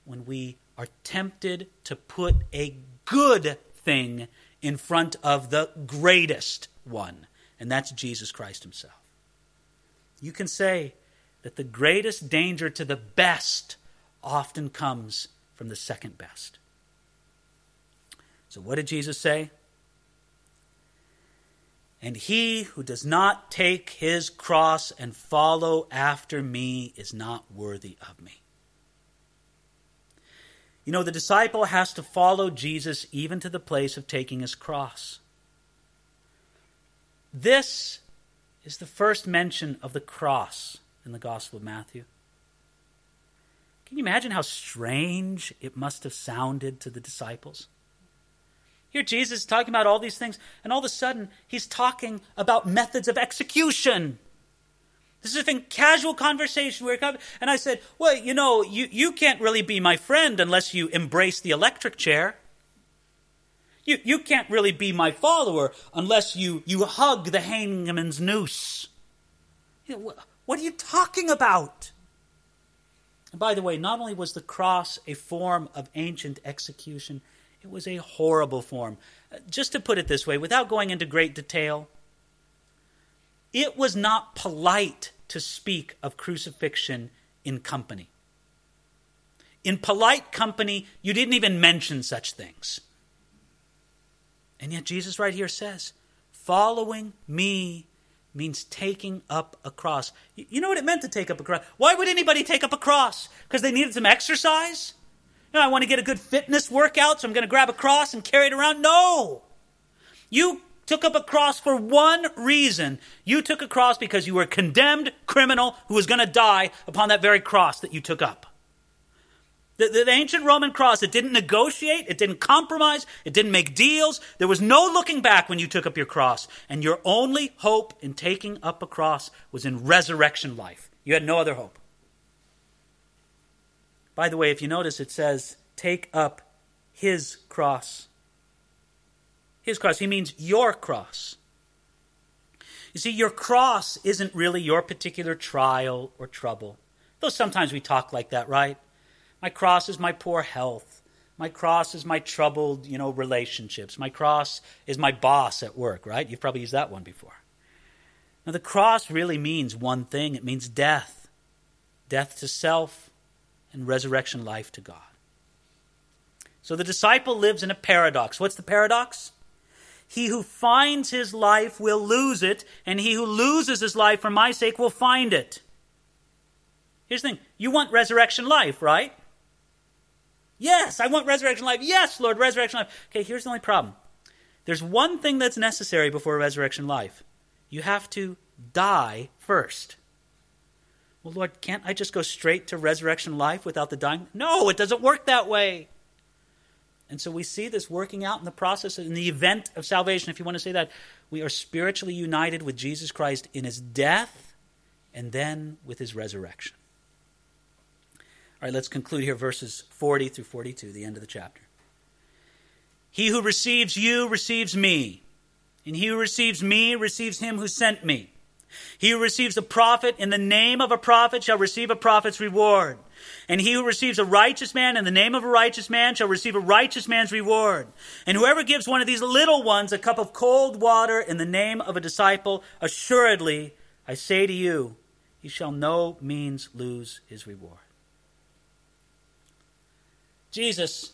A: when we are tempted to put a good thing in front of the greatest one, and that's Jesus Christ Himself. You can say that the greatest danger to the best often comes from the second best. So, what did Jesus say? And he who does not take his cross and follow after me is not worthy of me. You know, the disciple has to follow Jesus even to the place of taking his cross. This is the first mention of the cross in the Gospel of Matthew. Can you imagine how strange it must have sounded to the disciples? Here, Jesus is talking about all these things, and all of a sudden, he's talking about methods of execution. This is a casual conversation where, and I said, "Well, you know, you, you can't really be my friend unless you embrace the electric chair. You you can't really be my follower unless you you hug the hangman's noose. You know, what are you talking about?" And by the way, not only was the cross a form of ancient execution, it was a horrible form. Uh, just to put it this way, without going into great detail, it was not polite to speak of crucifixion in company. In polite company, you didn't even mention such things. And yet, Jesus right here says, following me means taking up a cross. You know what it meant to take up a cross? Why would anybody take up a cross? Because they needed some exercise? You know, I want to get a good fitness workout, so I'm going to grab a cross and carry it around. No! You took up a cross for one reason. You took a cross because you were a condemned criminal who was going to die upon that very cross that you took up. The, the, the, ancient Roman cross, it didn't negotiate, it didn't compromise, it didn't make deals. There was no looking back when you took up your cross. And your only hope in taking up a cross was in resurrection life. You had no other hope. By the way, if you notice, it says, take up his cross. His cross. He means your cross. You see, your cross isn't really your particular trial or trouble. Though sometimes we talk like that, right? My cross is my poor health. My cross is my troubled, you know, relationships. My cross is my boss at work, right? You've probably used that one before. Now, the cross really means one thing it means death death to self, and resurrection life to God. So the disciple lives in a paradox. What's the paradox? He who finds his life will lose it, and he who loses his life for my sake will find it. Here's the thing you want resurrection life, right? Yes, I want resurrection life. Yes, Lord, resurrection life. Okay, here's the only problem there's one thing that's necessary before resurrection life you have to die first. Well, Lord, can't I just go straight to resurrection life without the dying? No, it doesn't work that way. And so we see this working out in the process, in the event of salvation, if you want to say that. We are spiritually united with Jesus Christ in his death and then with his resurrection. All right, let's conclude here verses 40 through 42, the end of the chapter. He who receives you receives me, and he who receives me receives him who sent me. He who receives a prophet in the name of a prophet shall receive a prophet's reward. And he who receives a righteous man in the name of a righteous man shall receive a righteous man's reward. And whoever gives one of these little ones a cup of cold water in the name of a disciple, assuredly, I say to you, he shall no means lose his reward. Jesus,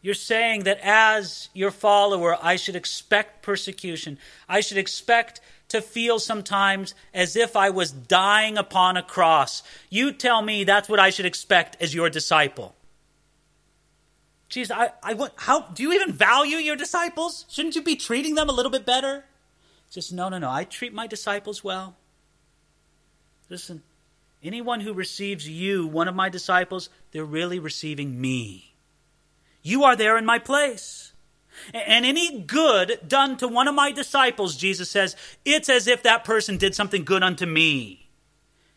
A: you're saying that as your follower, I should expect persecution. I should expect to feel sometimes as if I was dying upon a cross. You tell me that's what I should expect as your disciple. Jesus, I, I what, how do you even value your disciples? Shouldn't you be treating them a little bit better? Just no, no, no. I treat my disciples well. Listen, anyone who receives you, one of my disciples, they're really receiving me. You are there in my place. And any good done to one of my disciples, Jesus says, it's as if that person did something good unto me.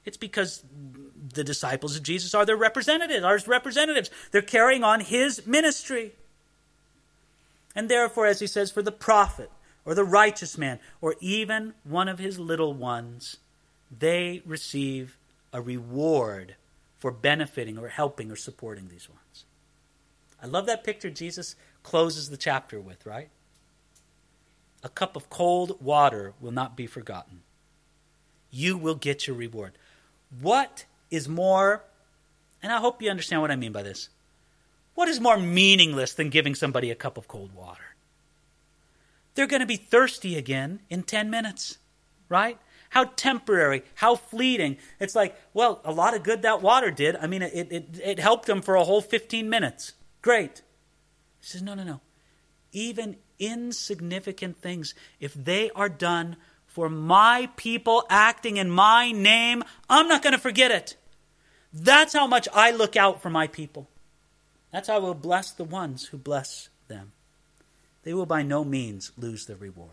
A: It's because the disciples of Jesus are their representatives, our representatives. They're carrying on his ministry. And therefore, as he says, for the prophet or the righteous man or even one of his little ones, they receive a reward for benefiting or helping or supporting these ones. I love that picture Jesus closes the chapter with, right? A cup of cold water will not be forgotten. You will get your reward. What is more, and I hope you understand what I mean by this, what is more meaningless than giving somebody a cup of cold water? They're going to be thirsty again in 10 minutes, right? How temporary, how fleeting. It's like, well, a lot of good that water did. I mean, it, it, it helped them for a whole 15 minutes. Great. He says, no, no, no. Even insignificant things, if they are done for my people acting in my name, I'm not going to forget it. That's how much I look out for my people. That's how I will bless the ones who bless them. they will by no means lose their reward.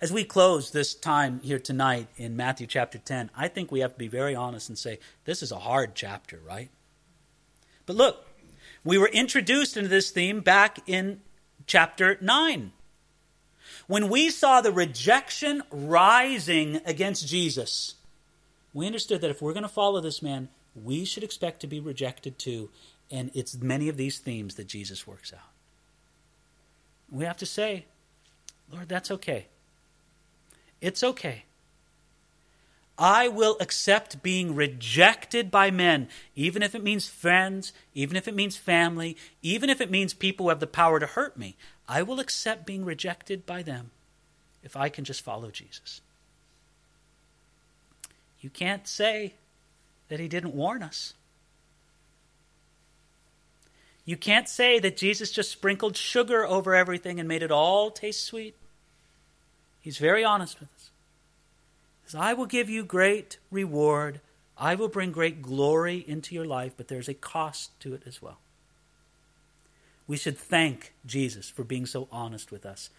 A: As we close this time here tonight in Matthew chapter 10, I think we have to be very honest and say this is a hard chapter, right? But look, we were introduced into this theme back in chapter 9. When we saw the rejection rising against Jesus, we understood that if we're going to follow this man, we should expect to be rejected too. And it's many of these themes that Jesus works out. We have to say, Lord, that's okay. It's okay. I will accept being rejected by men, even if it means friends, even if it means family, even if it means people who have the power to hurt me. I will accept being rejected by them if I can just follow Jesus. You can't say that he didn't warn us. You can't say that Jesus just sprinkled sugar over everything and made it all taste sweet. He's very honest with us. Says, I will give you great reward. I will bring great glory into your life, but there's a cost to it as well. We should thank Jesus for being so honest with us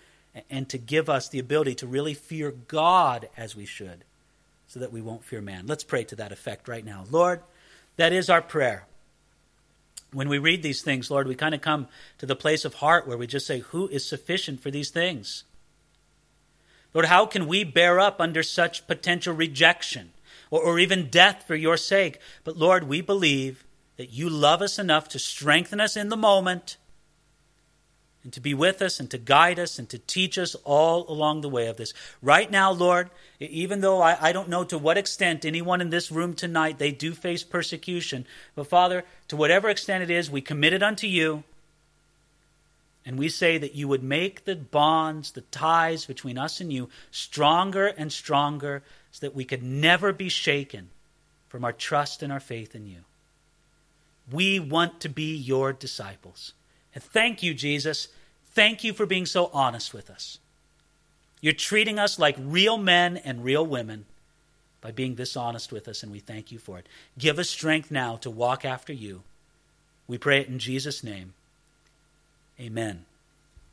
A: and to give us the ability to really fear God as we should so that we won't fear man. Let's pray to that effect right now. Lord, that is our prayer. When we read these things, Lord, we kind of come to the place of heart where we just say, Who is sufficient for these things? Lord, how can we bear up under such potential rejection or, or even death for your sake? But Lord, we believe that you love us enough to strengthen us in the moment and to be with us and to guide us and to teach us all along the way of this. Right now, Lord, even though I, I, don't know to what extent anyone in this room tonight, they do face persecution, but Father, to whatever extent it is, we commit it unto you. And we say that you would make the bonds, the ties between us and you stronger and stronger so that we could never be shaken from our trust and our faith in you. We want to be your disciples. And thank you, Jesus. Thank you for being so honest with us. You're treating us like real men and real women by being this honest with us, and we thank you for it. Give us strength now to walk after you. We pray it in Jesus' name. Amen.